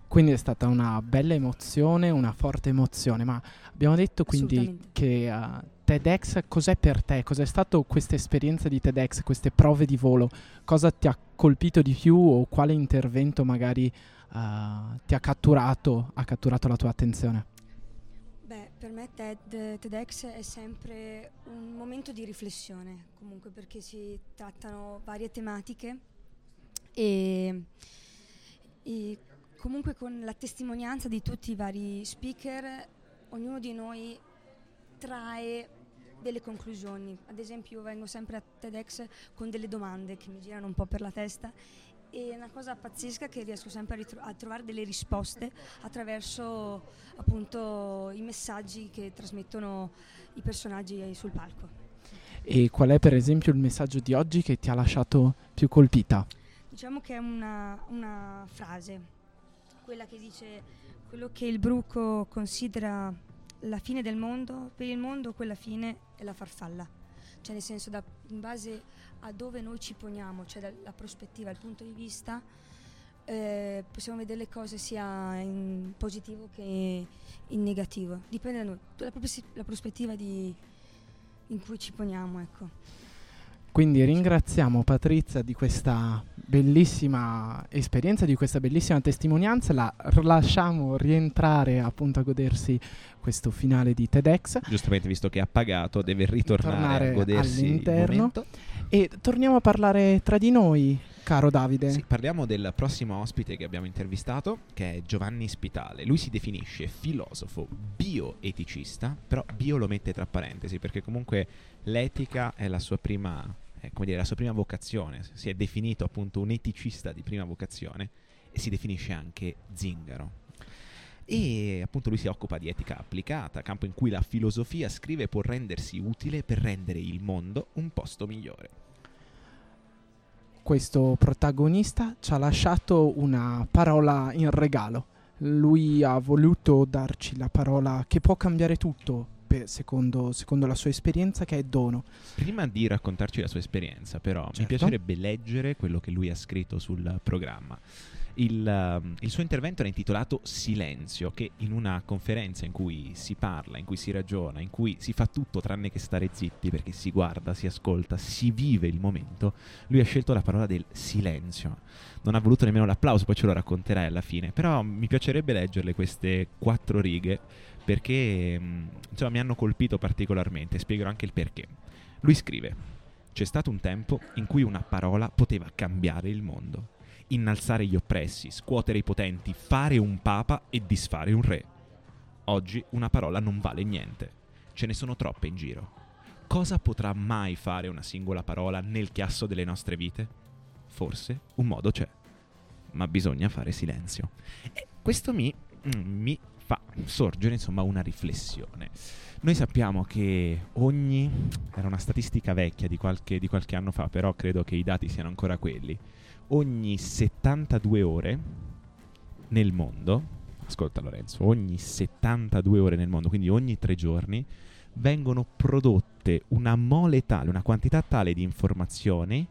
Quindi è stata una bella emozione, una forte emozione, ma abbiamo detto quindi che uh, TEDx cos'è per te? Cos'è stata questa esperienza di TEDx, queste prove di volo? Cosa ti ha colpito di più o quale intervento magari uh, ti ha catturato, ha catturato la tua attenzione? Beh, per me TED, TEDx è sempre un momento di riflessione, comunque perché si trattano varie tematiche e, e comunque con la testimonianza di tutti i vari speaker, ognuno di noi trae delle conclusioni. Ad esempio io vengo sempre a TEDx con delle domande che mi girano un po' per la testa e è una cosa pazzesca che riesco sempre a, ritro- a trovare delle risposte attraverso appunto i messaggi che trasmettono i personaggi sul palco. E qual è per esempio il messaggio di oggi che ti ha lasciato più colpita? Diciamo che è una, una frase, quella che dice quello che il bruco considera la fine del mondo, per il mondo quella fine è la farfalla. Cioè nel senso da, in base a dove noi ci poniamo, cioè dalla prospettiva, dal punto di vista, eh, possiamo vedere le cose sia in positivo che in negativo. Dipende da noi, la, la prospettiva di, in cui ci poniamo, ecco. Quindi ringraziamo Patrizia di questa bellissima esperienza, di questa bellissima testimonianza, la lasciamo rientrare appunto a godersi questo finale di TEDx. Giustamente visto che ha pagato deve ritornare Tornare a godersi all'interno il momento. E torniamo a parlare tra di noi. caro Davide. Sì, parliamo del prossimo ospite che abbiamo intervistato, che è Giovanni Spitale. Lui si definisce filosofo bioeticista, però bio lo mette tra parentesi perché comunque l'etica è la sua prima, dire, la sua prima vocazione. Si è definito appunto un eticista di prima vocazione e si definisce anche zingaro. E appunto lui si occupa di etica applicata, campo in cui la filosofia scrive può rendersi utile per rendere il mondo un posto migliore questo protagonista ci ha lasciato una parola in regalo. Lui ha voluto darci la parola che può cambiare tutto, secondo, secondo, la sua esperienza, che è dono. Prima di raccontarci la sua esperienza, però, certo. mi piacerebbe leggere quello che lui ha scritto sul programma. Il, uh, il, suo intervento era intitolato Silenzio, che in una conferenza in cui si parla, in cui si ragiona, in cui si fa tutto tranne che stare zitti perché si guarda, si ascolta, si vive il momento, lui ha scelto la parola del silenzio. Non ha voluto nemmeno l'applauso, poi ce lo racconterai alla fine, però mi piacerebbe leggerle queste quattro righe perché mm, insomma, mi hanno colpito particolarmente, spiegherò anche il perché. Lui scrive: C'è stato un tempo in cui una parola poteva cambiare il mondo innalzare gli oppressi, scuotere i potenti, fare un papa e disfare un re. Oggi una parola non vale niente. Ce ne sono troppe in giro. Cosa potrà mai fare una singola parola nel chiasso delle nostre vite? Forse un modo c'è, ma bisogna fare silenzio. E questo mi, mm, mi fa sorgere insomma una riflessione. Noi sappiamo che ogni, era una statistica vecchia di qualche, di qualche anno fa, però credo che i dati siano ancora quelli, ogni 72 ore nel mondo, ascolta Lorenzo, ogni 72 ore nel mondo, quindi ogni tre giorni, vengono prodotte una mole tale, una quantità tale di informazioni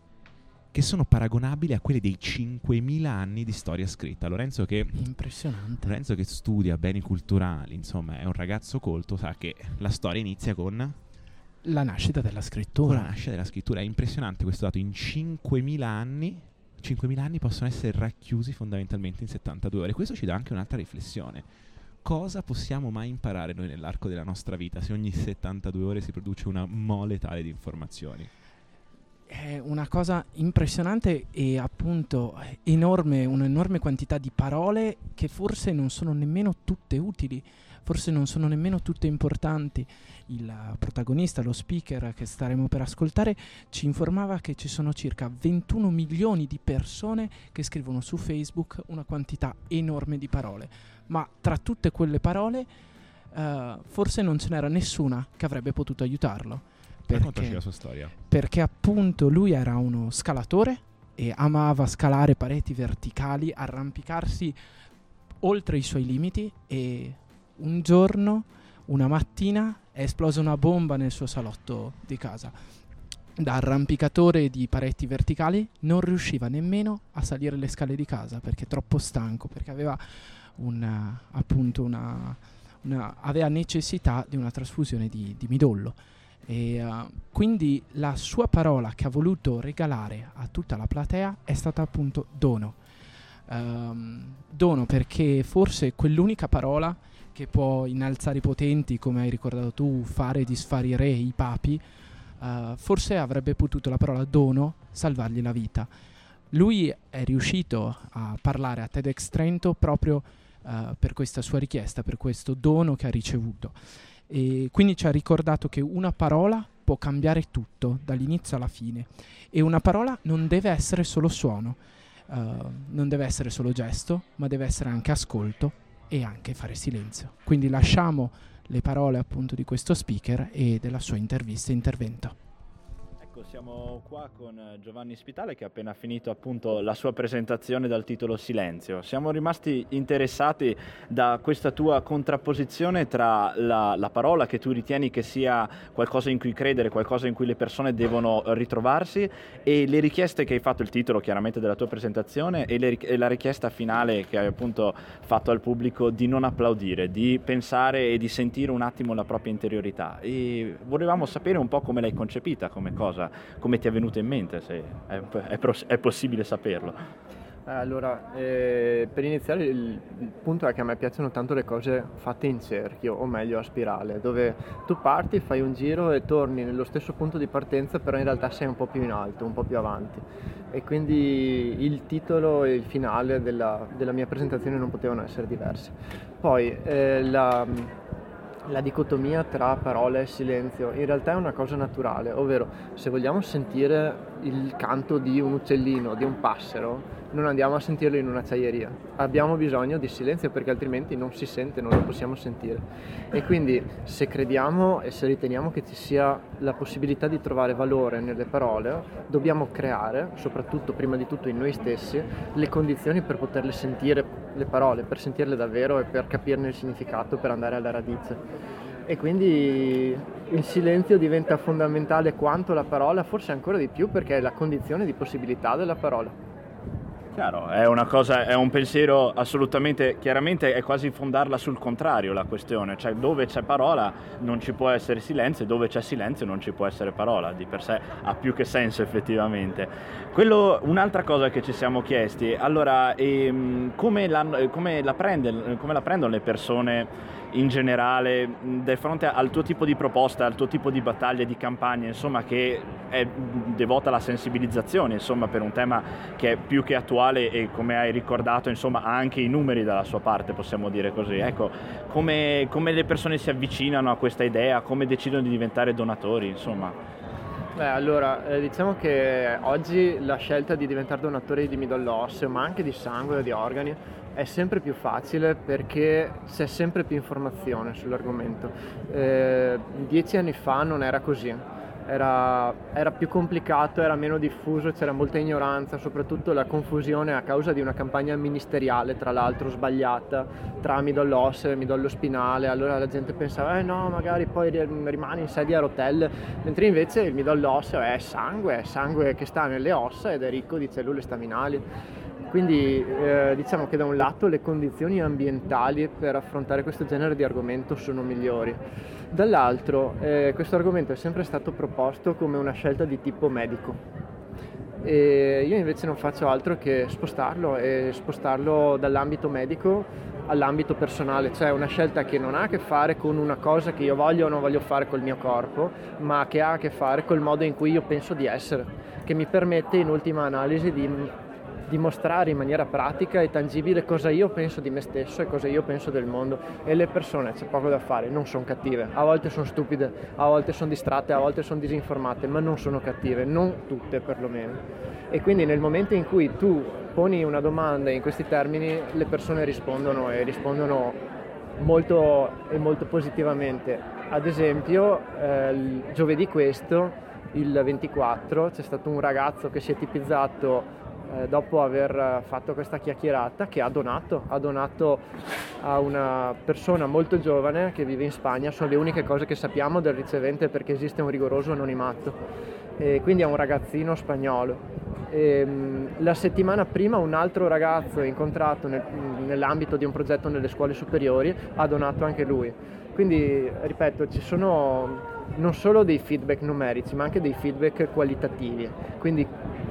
che sono paragonabili a quelle dei 5.000 anni di storia scritta. Lorenzo che, Impressionante. Lorenzo che studia beni culturali, insomma, è un ragazzo colto, sa che la storia inizia con la nascita della scrittura. Con la nascita della scrittura. È impressionante questo dato. In 5.000 anni 5.000 anni possono essere racchiusi fondamentalmente in 72 ore. Questo ci dà anche un'altra riflessione. Cosa possiamo mai imparare noi nell'arco della nostra vita se ogni 72 ore si produce una mole tale di informazioni? È una cosa impressionante e appunto enorme, un'enorme quantità di parole che forse non sono nemmeno tutte utili, forse non sono nemmeno tutte importanti il protagonista, lo speaker che staremo per ascoltare, ci informava che ci sono circa 21 milioni di persone che scrivono su Facebook una quantità enorme di parole. Ma tra tutte quelle parole, uh, forse non ce n'era nessuna che avrebbe potuto aiutarlo. Perché, la sua storia. Perché appunto lui era uno scalatore e amava scalare pareti verticali, arrampicarsi oltre i suoi limiti e un giorno, una mattina, è esplosa una bomba nel suo salotto di casa. Da arrampicatore di pareti verticali non riusciva nemmeno a salire le scale di casa perché troppo stanco, perché aveva una, appunto una, una, aveva necessità di una trasfusione di, di midollo. E, uh, quindi la sua parola che ha voluto regalare a tutta la platea è stata appunto dono. Um, dono perché forse quell'unica parola che può innalzare i potenti, come hai ricordato tu, fare disfare i re, i papi, uh, forse avrebbe potuto la parola dono salvargli la vita. Lui è riuscito a parlare a TEDx Trento proprio uh, per questa sua richiesta, per questo dono che ha ricevuto. E quindi ci ha ricordato che una parola può cambiare tutto, dall'inizio alla fine. E una parola non deve essere solo suono, uh, non deve essere solo gesto, ma deve essere anche ascolto e anche fare silenzio. Quindi lasciamo le parole appunto di questo speaker e della sua intervista e intervento. Ecco, siamo qua con eh, Giovanni Spitale che ha appena finito appunto la sua presentazione dal titolo Silenzio. Siamo rimasti interessati da questa tua contrapposizione tra la, la, parola che tu ritieni che sia qualcosa in cui credere, qualcosa in cui le persone devono ritrovarsi e le richieste che hai fatto, il titolo chiaramente della tua presentazione e, le, e la richiesta finale che hai appunto fatto al pubblico di non applaudire, di pensare e di sentire un attimo la propria interiorità. E volevamo sapere un po' come l'hai concepita come cosa come ti è venuto in mente, se è, è, è possibile saperlo. Allora, eh, per iniziare il, il, punto è che a me piacciono tanto le cose fatte in cerchio, o meglio a spirale, dove tu parti, fai un giro e torni nello stesso punto di partenza, però in realtà sei un po' più in alto, un po' più avanti. E quindi il titolo e il finale della, della mia presentazione non potevano essere diversi. Poi eh, la la dicotomia tra parola e silenzio in realtà è una cosa naturale, ovvero se vogliamo sentire il canto di un uccellino, di un passero, non andiamo a sentirlo in un'acciaieria. Abbiamo bisogno di silenzio perché altrimenti non si sente, non lo possiamo sentire. E quindi se crediamo e se riteniamo che ci sia la possibilità di trovare valore nelle parole, dobbiamo creare, soprattutto prima di tutto in noi stessi, le condizioni per poterle sentire le parole, per sentirle davvero e per capirne il significato, per andare alla radice e quindi il silenzio diventa fondamentale quanto la parola, forse ancora di più perché è la condizione di possibilità della parola. Chiaro, è una cosa, è un pensiero assolutamente, chiaramente è quasi fondarla sul contrario la questione, cioè dove c'è parola non ci può essere silenzio e dove c'è silenzio non ci può essere parola, di per sé ha più che senso effettivamente. Quello, un'altra cosa che ci siamo chiesti, allora ehm, come, la, come, la prende, come la prendono le persone in generale di fronte al tuo tipo di proposta, al tuo tipo di battaglia, di campagna, insomma, che è devota alla sensibilizzazione, insomma, per un tema che è più che attuale e come hai ricordato, insomma, ha anche i numeri dalla sua parte, possiamo dire così. Ecco, come, come le persone si avvicinano a questa idea, come decidono di diventare donatori, insomma. Beh, allora, eh, diciamo che oggi la scelta di diventare donatori di midollo osseo, ma anche di sangue o di organi, è sempre più facile perché c'è sempre più informazione sull'argomento. Eh, dieci anni fa non era così, era, era, più complicato, era meno diffuso, c'era molta ignoranza, soprattutto la confusione a causa di una campagna ministeriale, tra l'altro sbagliata, tra midollo osseo e midollo spinale, allora la gente pensava, eh no, magari poi rimane in sedia a rotelle, mentre invece il midollo osseo è sangue, è sangue che sta nelle ossa ed è ricco di cellule staminali. Quindi eh, diciamo che da un lato le condizioni ambientali per affrontare questo genere di argomento sono migliori, dall'altro eh, questo argomento è sempre stato proposto come una scelta di tipo medico. E io invece non faccio altro che spostarlo e spostarlo dall'ambito medico all'ambito personale, cioè una scelta che non ha a che fare con una cosa che io voglio o non voglio fare col mio corpo, ma che ha a che fare col modo in cui io penso di essere, che mi permette in ultima analisi di dimostrare in maniera pratica e tangibile cosa io penso di me stesso e cosa io penso del mondo e le persone, c'è poco da fare, non sono cattive, a volte sono stupide, a volte sono distratte, a volte sono disinformate, ma non sono cattive, non tutte perlomeno. E quindi nel momento in cui tu poni una domanda in questi termini, le persone rispondono e rispondono molto e molto positivamente. Ad esempio, eh, giovedì questo, il 24, c'è stato un ragazzo che si è tipizzato eh, dopo aver fatto questa chiacchierata che ha donato, ha donato a una persona molto giovane che vive in Spagna, sono le uniche cose che sappiamo del ricevente perché esiste un rigoroso anonimato, e quindi è un ragazzino spagnolo. E, ehm, la settimana prima un altro ragazzo incontrato nel, nell'ambito di un progetto nelle scuole superiori ha donato anche lui. Quindi, ripeto, ci sono non solo dei feedback numerici, ma anche dei feedback qualitativi. Quindi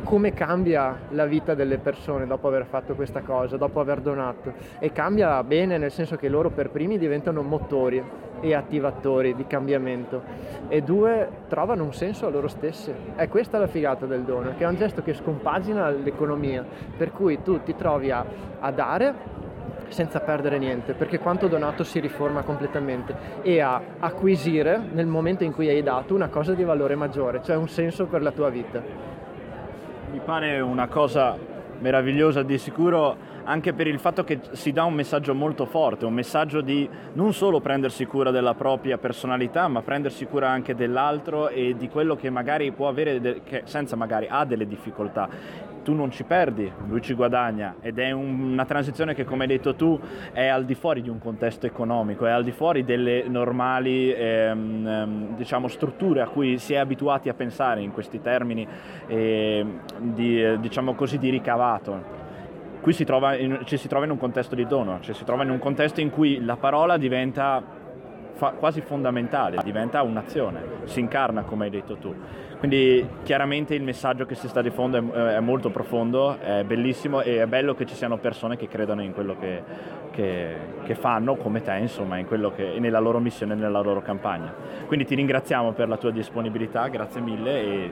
come cambia la vita delle persone dopo aver fatto questa cosa, dopo aver donato. E cambia bene nel senso che loro per primi diventano motori e attivatori di cambiamento e due trovano un senso a loro stessi. È questa la figata del dono, che è un gesto che scompagina l'economia, per cui tu ti trovi a, a dare senza perdere niente, perché quanto donato si riforma completamente e a acquisire nel momento in cui hai dato una cosa di valore maggiore, cioè un senso per la tua vita. Mi pare una cosa meravigliosa di sicuro anche per il fatto che si dà un messaggio molto forte, un messaggio di non solo prendersi cura della propria personalità, ma prendersi cura anche dell'altro e di quello che magari può avere, che senza magari ha delle difficoltà tu non ci perdi, lui ci guadagna ed è un, una transizione che come hai detto tu è al di fuori di un contesto economico, è al di fuori delle normali ehm, ehm diciamo, strutture a cui si è abituati a pensare in questi termini eh, di, diciamo così, di ricavato. Qui si in, ci si trova in un contesto di dono, ci si trova in un contesto in cui la parola diventa fa- quasi fondamentale, diventa un'azione, si incarna come hai detto tu. Quindi chiaramente il messaggio che si sta diffondendo è, è molto profondo, è bellissimo e è bello che ci siano persone che credono in quello che, che, che fanno, come te, insomma, in quello che, nella loro missione e nella loro campagna. Quindi ti ringraziamo per la tua disponibilità, grazie mille e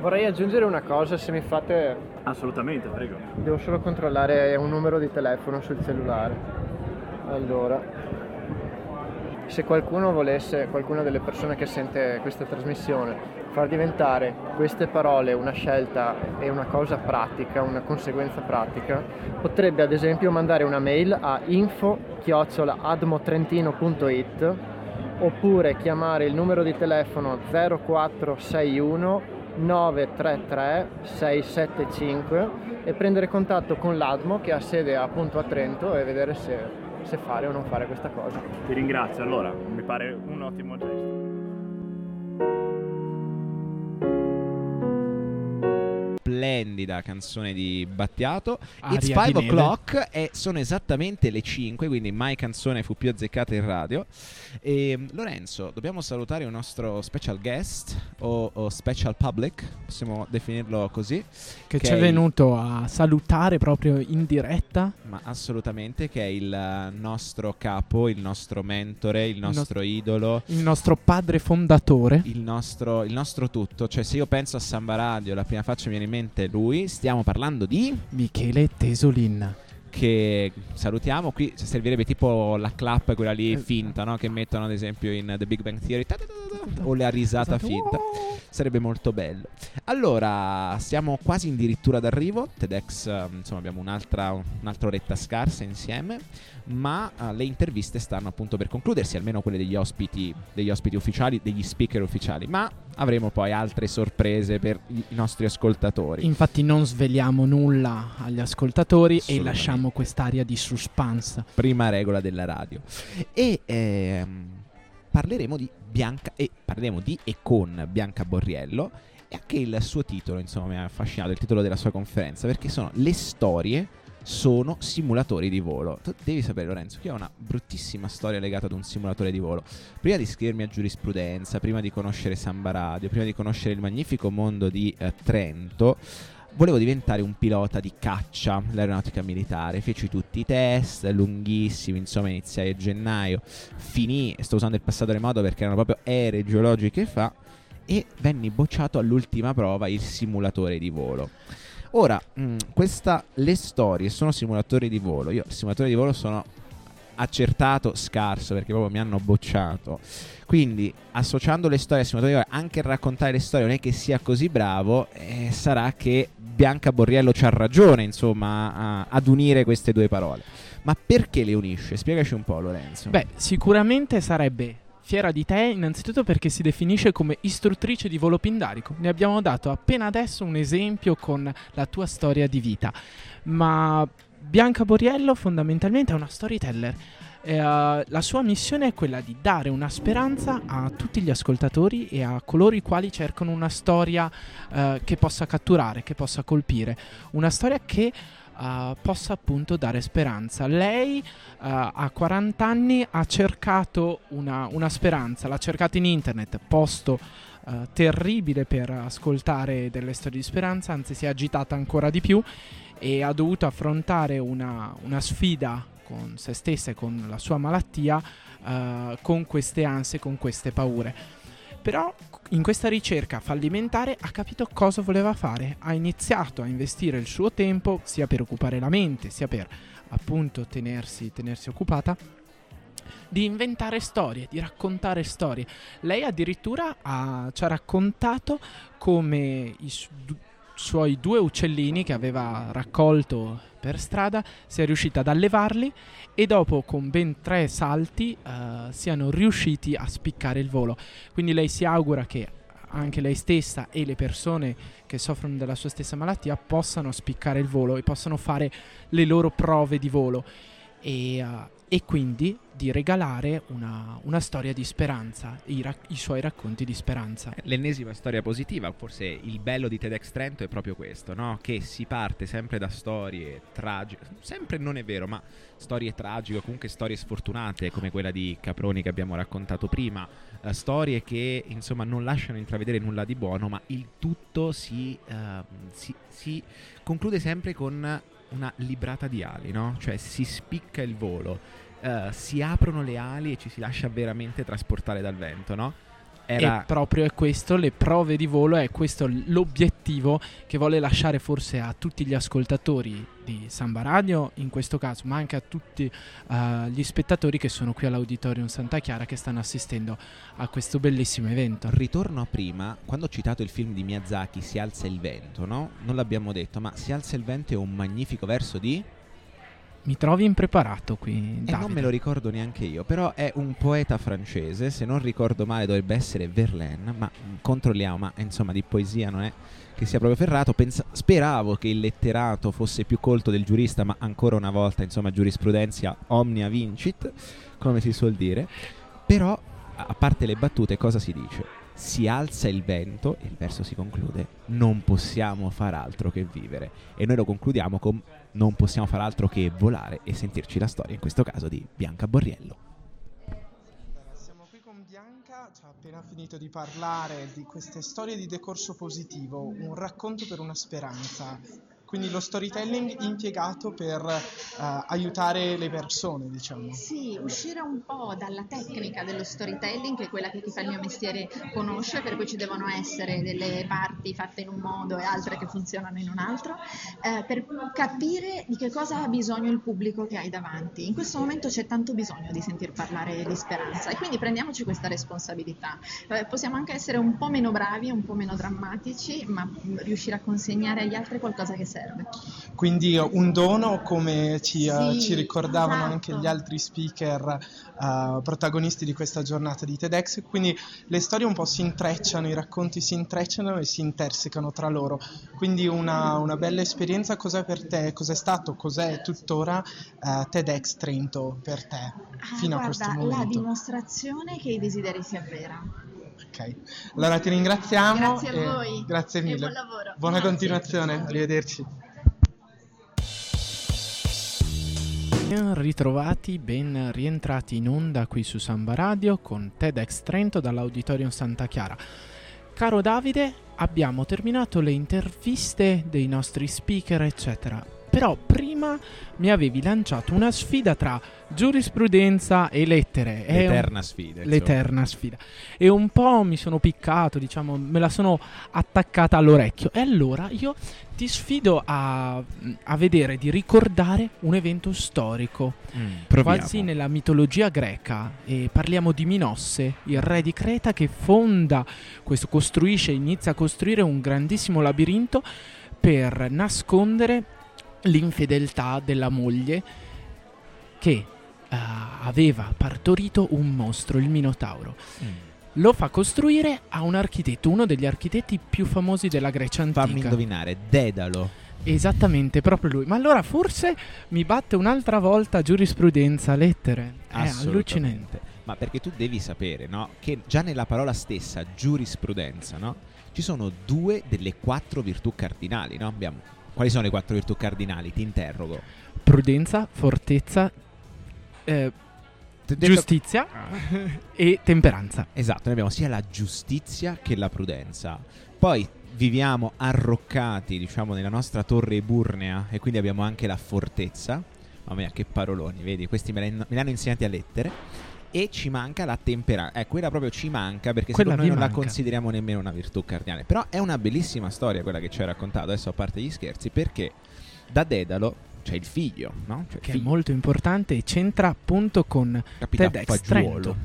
Vorrei aggiungere una cosa, se mi fate... assolutamente, prego. Devo solo controllare un numero di telefono sul cellulare. Allora, se qualcuno volesse, qualcuna delle persone che sente questa trasmissione, far diventare queste parole una scelta e una cosa pratica, una conseguenza pratica, potrebbe ad esempio mandare una mail a info-admotrentino.it oppure chiamare il numero di telefono 0461 933 675 e prendere contatto con l'Admo che ha sede appunto a Trento e vedere se, se fare o non fare questa cosa. Ti ringrazio, allora, mi pare un ottimo gesto. Splendida canzone di Battiato. Aria It's di 5 neve. o'clock e sono esattamente le 5, quindi mai canzone fu più azzeccata in radio. E, Lorenzo, dobbiamo salutare un nostro special guest o, o special public, possiamo definirlo così. Che ci è il- venuto a salutare proprio in diretta. ma assolutamente che è il nostro capo, il nostro mentore, il nos- nostro idolo. Il nostro padre fondatore. Il nostro, il nostro tutto, cioè se io penso a Samba Radio, la prima faccia mi viene in mente lui. Stiamo parlando di Michele Tesolin. che salutiamo. Qui servirebbe tipo la clap, quella Eh. lì finta, no? Che mettono ad esempio in The Big Bang Theory. O la risata Esatto. finta. Sarebbe molto bello. Allora, siamo quasi addirittura d'arrivo. TEDx, eh, insomma, abbiamo un'altra, un'altra oretta scarsa insieme. Ma eh, le interviste stanno appunto per concludersi, almeno quelle degli ospiti, degli ospiti ufficiali, degli speaker ufficiali. Ma avremo poi altre sorprese per i nostri ascoltatori. Infatti non sveliamo nulla agli ascoltatori e lasciamo quest'aria di suspense. prima regola della radio. E ehm, parleremo di Bianca e parleremo di e con Bianca Borriello e anche il suo titolo, insomma, mi ha affascinato il titolo della sua conferenza perché sono le storie sono simulatori di volo. Tu devi sapere Lorenzo che ho una bruttissima storia legata ad un simulatore di volo. Prima di iscrivermi a giurisprudenza, prima di conoscere Samba Radio, prima di conoscere il magnifico mondo di eh, Trento, volevo diventare un pilota di caccia, l'aeronautica militare. Feci tutti i test, lunghissimi, insomma, iniziai a gennaio. Finì, sto usando il passato remoto perché erano proprio ere geologiche fa. E venni bocciato all'ultima prova il simulatore di volo. Ora, mh, questa, le storie sono simulatori di volo. Io il simulatore di volo sono accertato scarso perché proprio mi hanno bocciato. Quindi, associando le storie al simulatore di volo, anche raccontare le storie non è che sia così bravo, eh, sarà che Bianca Borriello c'ha ragione, insomma, a- ad unire queste due parole. Ma perché le unisce? Spiegaci un po', Lorenzo. Beh, sicuramente sarebbe fiera di te, innanzitutto perché si definisce come istruttrice di volo pindarico. Ne abbiamo dato appena adesso un esempio con la tua storia di vita. Ma Bianca Borriello fondamentalmente è una storyteller. Eh, la sua missione è quella di dare una speranza a tutti gli ascoltatori e a coloro i quali cercano una storia eh, che possa catturare, che possa colpire. Una storia che eh, possa appunto dare speranza. Lei eh, a 40 anni ha cercato una, una speranza, l'ha cercata in internet, posto eh, terribile per ascoltare delle storie di speranza, anzi si è agitata ancora di più e ha dovuto affrontare una, una sfida con se stessa e con la sua malattia, con queste ansie, con queste paure. Però in questa ricerca fallimentare ha capito cosa voleva fare, ha iniziato a investire il suo tempo sia per occupare la mente, sia per appunto tenersi, tenersi occupata di inventare storie, di raccontare storie. Lei addirittura ha- ci ha raccontato come i suoi due uccellini che aveva raccolto per strada sia riuscita ad allevarli e dopo con ben tre salti eh, siano riusciti a spiccare il volo. Quindi lei si augura che anche lei stessa e le persone che soffrono della sua stessa malattia possano spiccare il volo e possano fare le loro prove di volo. E, eh, e quindi di regalare una, una storia di speranza, i, ra- i, suoi racconti di speranza. L'ennesima storia positiva, forse il bello di TEDx Trento è proprio questo, no? che si parte sempre da storie tragiche, sempre non è vero, ma storie tragiche comunque storie sfortunate come quella di Caproni che abbiamo raccontato prima, uh, storie che insomma non lasciano intravedere nulla di buono, ma il tutto si, uh, si, si conclude sempre con una librata di ali, no? cioè si spicca il volo uh, si aprono le ali e ci si lascia veramente trasportare dal vento, no? Era... E proprio è questo, le prove di volo, è questo l'obiettivo che vuole lasciare forse a tutti gli ascoltatori di Samba Radio, in questo caso, ma anche a tutti uh, gli spettatori che sono qui all'Auditorium Santa Chiara che stanno assistendo a questo bellissimo evento. Ritorno a prima, quando ho citato il film di Miyazaki, Si alza il vento, no? Non l'abbiamo detto, ma Si alza il vento è un magnifico verso di... Mi trovi impreparato qui. E non me lo ricordo neanche io, però è un poeta francese, se non ricordo male dovrebbe essere Verlaine, ma controlliamo, ma insomma di poesia non è che sia proprio ferrato. Pensa- speravo che il letterato fosse più colto del giurista, ma ancora una volta, insomma, giurisprudenza omnia vincit, come si suol dire. Però, a parte le battute, cosa si dice? Si alza il vento, e il verso si conclude, non possiamo far altro che vivere. E noi lo concludiamo con non possiamo far altro che volare e sentirci la storia, in questo caso di Bianca Borriello. Siamo qui con Bianca, ci ha appena finito di parlare di queste storie di decorso positivo, un racconto per una speranza quindi lo storytelling impiegato per uh, aiutare le persone, diciamo. Sì, uscire un po' dalla tecnica dello storytelling, che è quella che chi fa il mio mestiere conosce, per cui ci devono essere delle parti fatte in un modo e altre che funzionano in un altro, eh, per capire di che cosa ha bisogno il pubblico che hai davanti. In questo momento c'è tanto bisogno di sentir parlare di speranza e quindi prendiamoci questa responsabilità. Eh, possiamo anche essere un po' meno bravi, un po' meno drammatici, ma riuscire a consegnare agli altri qualcosa che serve. Quindi un dono, come ci, uh, sì, ci ricordavano esatto. anche gli altri speaker uh, protagonisti di questa giornata di TEDx, quindi le storie un po' si intrecciano, i racconti si intrecciano e si intersecano tra loro. Quindi una, una bella esperienza, cos'è per te, cos'è stato, cos'è tuttora uh, TEDx Trento per te Ah, fino guarda, a questo momento? la dimostrazione che i desideri si avverano. Ok, allora ti ringraziamo. Grazie a voi. Grazie E mille. buon lavoro. Buona Grazie. continuazione, arrivederci. Ben ritrovati, ben rientrati in onda qui su Samba Radio con TEDx Trento dall'Auditorium Santa Chiara. Caro Davide, abbiamo terminato le interviste dei nostri speaker, eccetera. Però prima mi avevi lanciato una sfida tra giurisprudenza e lettere. È un- L'eterna sfida, insomma. L'eterna sfida. E un po' mi sono piccato, diciamo, me la sono attaccata all'orecchio. E allora io ti sfido a, a vedere, di ricordare un evento storico. Mm, quasi nella mitologia greca. E parliamo di Minosse, il re di Creta che fonda, questo costruisce, inizia a costruire un grandissimo labirinto per nascondere l'infedeltà della moglie che eh, aveva partorito un mostro, il Minotauro. Mm. Lo fa costruire a un architetto, uno degli architetti più famosi della Grecia antica. Fammi indovinare, Dedalo. Esattamente, proprio lui. Ma allora forse mi batte un'altra volta giurisprudenza, lettere. È allucinante. Ma perché tu devi sapere, no? Che già nella parola stessa, giurisprudenza, no? Ci sono due delle quattro virtù cardinali, no? Abbiamo... Quali sono le quattro virtù cardinali? Ti interrogo. Prudenza, fortezza, eh, giustizia e temperanza. Esatto, noi abbiamo sia la giustizia che la prudenza. Poi viviamo arroccati, diciamo, nella nostra torre eburnea e quindi abbiamo anche la fortezza. Mamma mia, che paroloni, vedi? Questi me, l'hanno- me li hanno insegnati a lettere. E ci manca la temperanza. Eh, quella proprio ci manca perché Quella secondo noi non la manca. consideriamo nemmeno una virtù cardinale. Però è una bellissima storia quella che ci hai raccontato, adesso a parte gli scherzi, perché da Dedalo c'è il figlio, no? Cioè Che è figlio. molto importante e c'entra appunto con Capita TEDx Fagiuolo. Trento.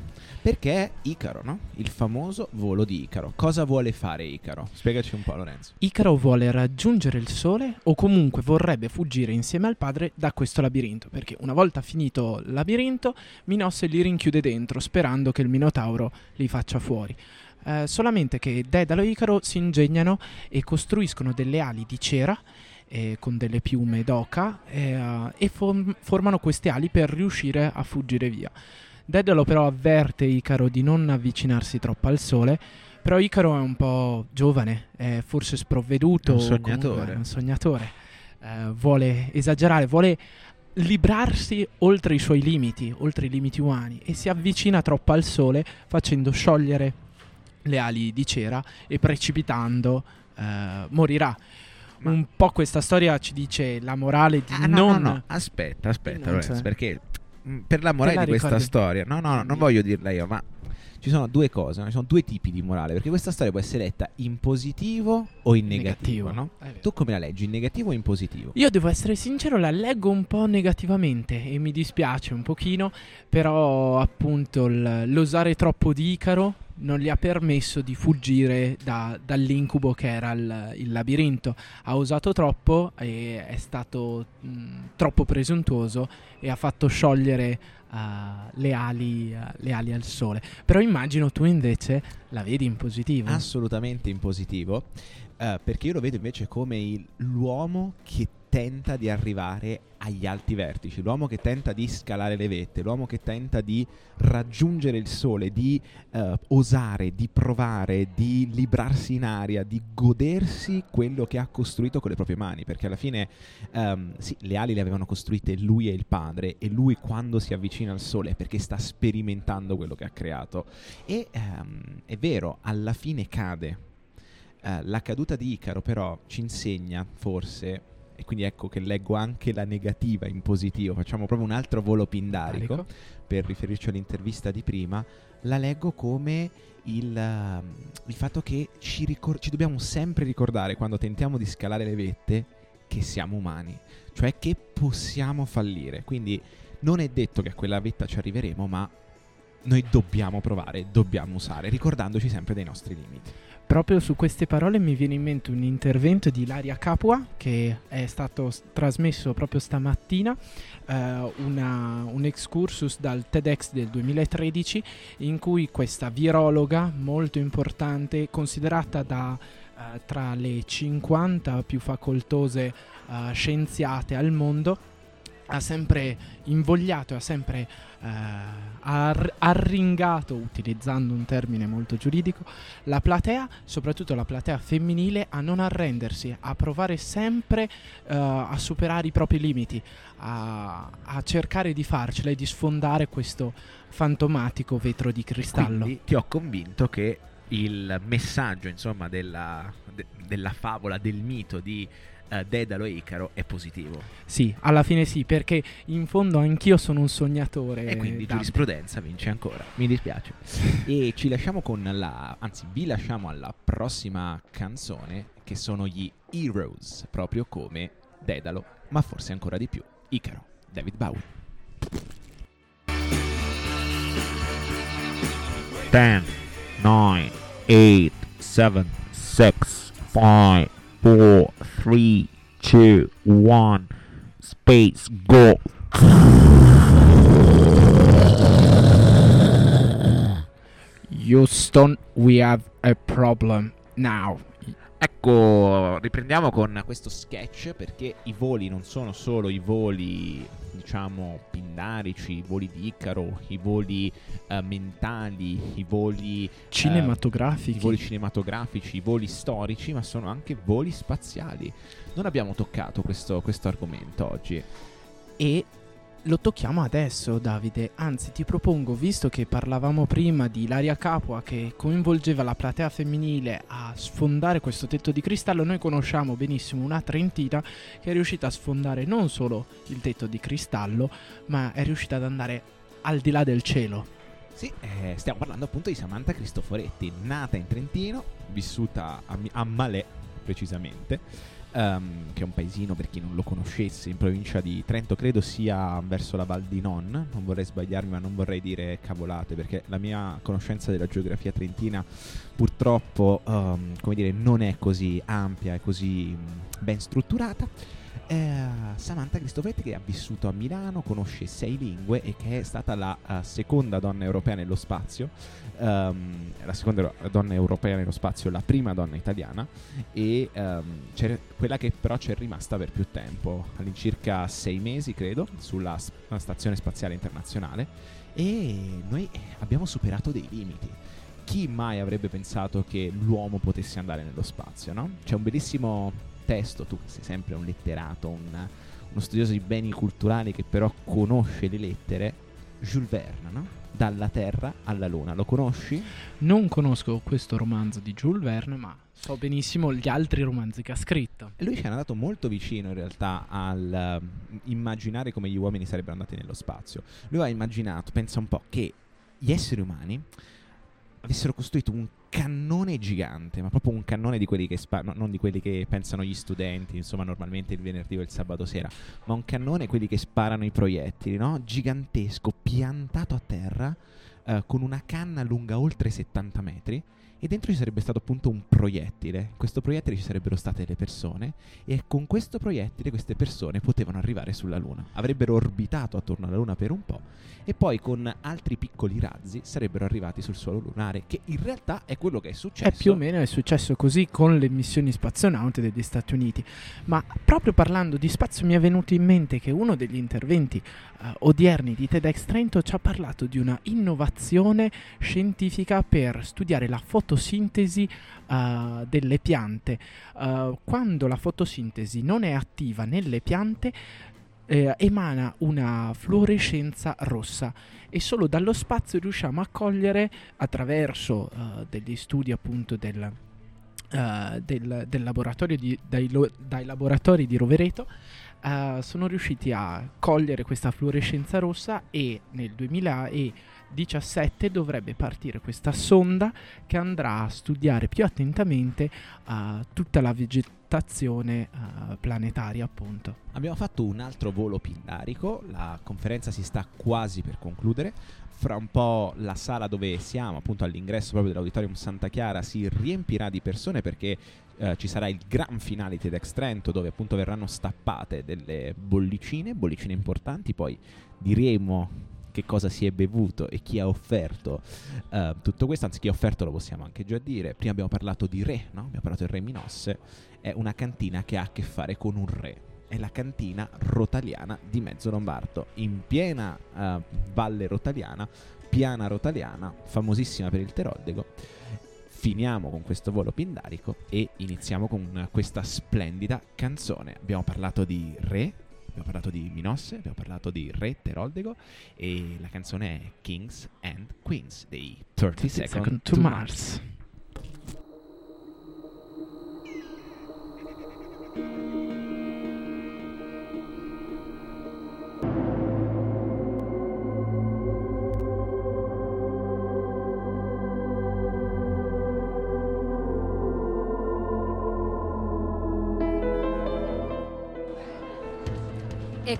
Perché Icaro, no? Il famoso volo di Icaro. Cosa vuole fare Icaro? Spiegaci un po', Lorenzo. Icaro vuole raggiungere il sole o comunque vorrebbe fuggire insieme al padre da questo labirinto, perché una volta finito il labirinto, Minosse li rinchiude dentro sperando che il Minotauro li faccia fuori. Eh, solamente che Dedalo e Icaro si ingegnano e costruiscono delle ali di cera eh, con delle piume d'oca eh, e form- formano queste ali per riuscire a fuggire via. Dedalo però avverte Icaro di non avvicinarsi troppo al sole, però Icaro è un po' giovane, è forse sprovveduto, Un sognatore. è un sognatore, eh, vuole esagerare, vuole librarsi oltre i suoi limiti, oltre i limiti umani e si avvicina troppo al sole facendo sciogliere le ali di cera e precipitando eh, morirà. Un po' questa storia ci dice la morale di Ah, no, non... no, no, aspetta, aspetta, Non Lorenzo, perché per la morale la di questa storia, no, no, non voglio dirla io, ma ci sono due cose, no? ci sono due tipi di morale, perché questa storia può essere letta in positivo o in negativo, Negativo, no? Tu come la leggi, in negativo o in positivo? Io devo essere sincero, la leggo un po' negativamente e mi dispiace un pochino, però appunto l'osare troppo di Icaro non gli ha permesso di fuggire da- dall'incubo che era il, il labirinto. Ha osato troppo e è stato mh, troppo presuntuoso e ha fatto sciogliere uh, le, ali, uh, le ali al sole. Però immagino tu invece la vedi in positivo. Assolutamente in positivo, eh, perché io lo vedo invece come il- l'uomo che tenta di arrivare agli alti vertici, l'uomo che tenta di scalare le vette, l'uomo che tenta di raggiungere il sole, di eh, osare, di provare, di librarsi in aria, di godersi quello che ha costruito con le proprie mani, perché alla fine ehm, sì, le ali le avevano costruite lui e il padre e lui quando si avvicina al sole è perché sta sperimentando quello che ha creato. E ehm, è vero, alla fine cade. Eh, la caduta di Icaro però ci insegna forse e quindi ecco che leggo anche la negativa in positivo, facciamo proprio un altro volo pindarico Ecco. per riferirci all'intervista di prima, la leggo come il, il fatto che ci, ricor- ci dobbiamo sempre ricordare quando tentiamo di scalare le vette che siamo umani, cioè che possiamo fallire. Quindi non è detto che a quella vetta ci arriveremo, ma noi dobbiamo provare, dobbiamo usare, ricordandoci sempre dei nostri limiti. Proprio su queste parole mi viene in mente un intervento di Ilaria Capua che è stato s- trasmesso proprio stamattina, eh, una- un excursus dal TEDx del 2013 in cui questa virologa molto importante, considerata da eh, tra le 50 più facoltose eh, scienziate al mondo, ha sempre invogliato, ha sempre eh, ar- arringato, utilizzando un termine molto giuridico, la platea, soprattutto la platea femminile, a non arrendersi, a provare sempre eh, a superare i propri limiti, a, a cercare di farcela e di sfondare questo fantomatico vetro di cristallo. Quindi ti ho convinto che il messaggio, insomma, della, de- della favola, del mito di eh, Dedalo e Icaro è positivo. Sì, alla fine sì, perché in fondo anch'io sono un sognatore. E quindi Davide. giurisprudenza vince ancora. Mi dispiace. e ci lasciamo con la. Anzi, vi lasciamo alla prossima canzone, che sono gli Heroes, proprio come Dedalo, ma forse ancora di più. Icaro, David Bowie. 10, 9, 8, 7, 6, 5, 4, 3, 2, 1, space, go. Houston, we have a problem now. Ecco, riprendiamo con questo sketch perché i voli non sono solo i voli, diciamo, pindarici, i voli di Icaro, i voli eh, mentali, i voli eh, Cinematografici. i voli cinematografici, i voli storici, ma sono anche voli spaziali. Non abbiamo toccato questo, questo argomento oggi. E lo tocchiamo adesso, Davide. Anzi, ti propongo, visto che parlavamo prima di Ilaria Capua che coinvolgeva la platea femminile a sfondare questo tetto di cristallo, noi conosciamo benissimo una trentina che è riuscita a sfondare non solo il tetto di cristallo, ma è riuscita ad andare al di là del cielo. Sì, eh, stiamo parlando appunto di Samantha Cristoforetti, nata in Trentino, vissuta a, a Malè precisamente, ehm, che è un paesino per chi non lo conoscesse in provincia di Trento, credo sia verso la Val di Non, non vorrei sbagliarmi ma non vorrei dire cavolate perché la mia conoscenza della geografia trentina purtroppo ehm, come dire, non è così ampia e così ben strutturata. Eh, Samantha Cristovetti che ha vissuto a Milano, conosce sei lingue e che è stata la uh, seconda donna europea nello spazio, um, la seconda donna europea nello spazio, la prima donna italiana e um, quella che però ci è rimasta per più tempo, all'incirca sei mesi credo, sulla sp- stazione spaziale internazionale e noi abbiamo superato dei limiti chi mai avrebbe pensato che l'uomo potesse andare nello spazio, no? C'è un bellissimo testo, tu sei sempre un letterato, un, uno studioso di beni culturali che però conosce le lettere, Jules Verne, no? Dalla Terra alla Luna, lo conosci? Non conosco questo romanzo di Jules Verne, ma so benissimo gli altri romanzi che ha scritto. Lui ci è andato molto vicino in realtà al uh, immaginare come gli uomini sarebbero andati nello spazio. Lui ha immaginato, pensa un po', che gli esseri umani avessero costruito un cannone gigante, ma proprio un cannone di quelli che spa- no, non di quelli che pensano gli studenti, insomma, normalmente il venerdì o il sabato sera, ma un cannone quelli che sparano i proiettili, no? Gigantesco, piantato a terra, eh, con una canna lunga oltre 70 metri e dentro ci sarebbe stato appunto un proiettile. In questo proiettile ci sarebbero state le persone e con questo proiettile queste persone potevano arrivare sulla Luna. Avrebbero orbitato attorno alla Luna per un po' e poi con altri piccoli razzi sarebbero arrivati sul suolo lunare, che in realtà è quello che è successo. È più o meno è successo così con le missioni spazionaute degli Stati Uniti. Ma proprio parlando di spazio mi è venuto in mente che uno degli interventi uh, odierni di TEDx Trento ci ha parlato di una innovazione scientifica per studiare la fotosintesi uh, delle piante. Uh, quando la fotosintesi non è attiva nelle piante, eh, emana una fluorescenza rossa e solo dallo spazio riusciamo a cogliere attraverso uh, degli studi appunto del, uh, del, del laboratorio di, dai, lo, dai, laboratori di Rovereto uh, sono riusciti a cogliere questa fluorescenza rossa e nel 2017 dovrebbe partire questa sonda che andrà a studiare più attentamente tutta la vegetazione uh, planetaria appunto. Abbiamo fatto un altro volo pindarico, la conferenza si sta quasi per concludere. Fra un po' la sala dove siamo, appunto all'ingresso proprio dell'Auditorium Santa Chiara, si riempirà di persone perché Uh, ci sarà il gran finale di TEDx Trento dove appunto verranno stappate delle bollicine, bollicine importanti, poi diremo che cosa si è bevuto e chi ha offerto uh, tutto questo, anzi chi ha offerto lo possiamo anche già dire. Prima abbiamo parlato di re, no? abbiamo parlato del re Minosse, è una cantina che ha a che fare con un re. È la cantina rotaliana di Mezzo Lombardo, in piena uh, valle rotaliana, piana rotaliana, famosissima per il Teroddego. Finiamo con questo volo pindarico e iniziamo con questa splendida canzone. Abbiamo parlato di re, abbiamo parlato di Minosse, abbiamo parlato di Re Teroldego e la canzone è Kings and Queens dei 30 Seconds Second to, to Mars. Mars.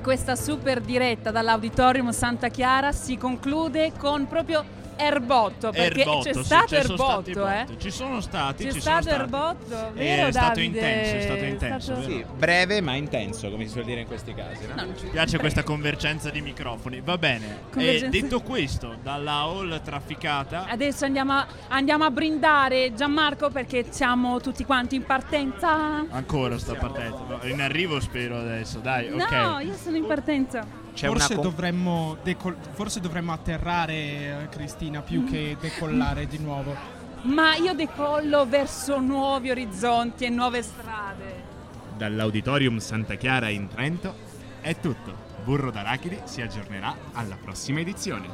Questa super diretta dall'Auditorium Santa Chiara si conclude con proprio erbotto perché erbotto, c'è stato sì, erbotto eh. ci sono stati c'è ci stato sono erbotto? Vero, è stato Davide? intenso è stato intenso stato... Sì, breve ma intenso come si suol dire in questi casi no? No, mi piace questa convergenza di microfoni. Va bene e detto questo dalla hall trafficata. Adesso andiamo a, andiamo a brindare Gianmarco perché siamo tutti quanti in partenza. Ancora sta partendo. In arrivo spero adesso dai no ok. io sono in partenza Forse, com- dovremmo decol- forse dovremmo atterrare, eh, Cristina, più che decollare di nuovo. Ma io decollo verso nuovi orizzonti e nuove strade. Dall'Auditorium Santa Chiara in Trento è tutto. Burro d'Arachidi si aggiornerà alla prossima edizione.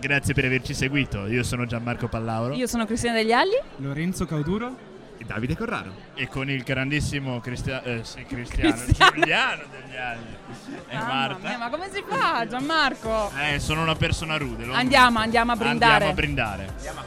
Grazie per averci seguito. Io sono Gianmarco Pallauro. Io sono Cristina Degli Agli. Lorenzo Cauduro. Davide Corraro. E con il grandissimo Cristia- eh, sì, Cristiano, Cristiano. Giuliano degli Agli. E Marta. Mia, ma come si fa, Gianmarco? Eh, sono una persona rude. Andiamo, andiamo a brindare. Andiamo a brindare. Andiamo a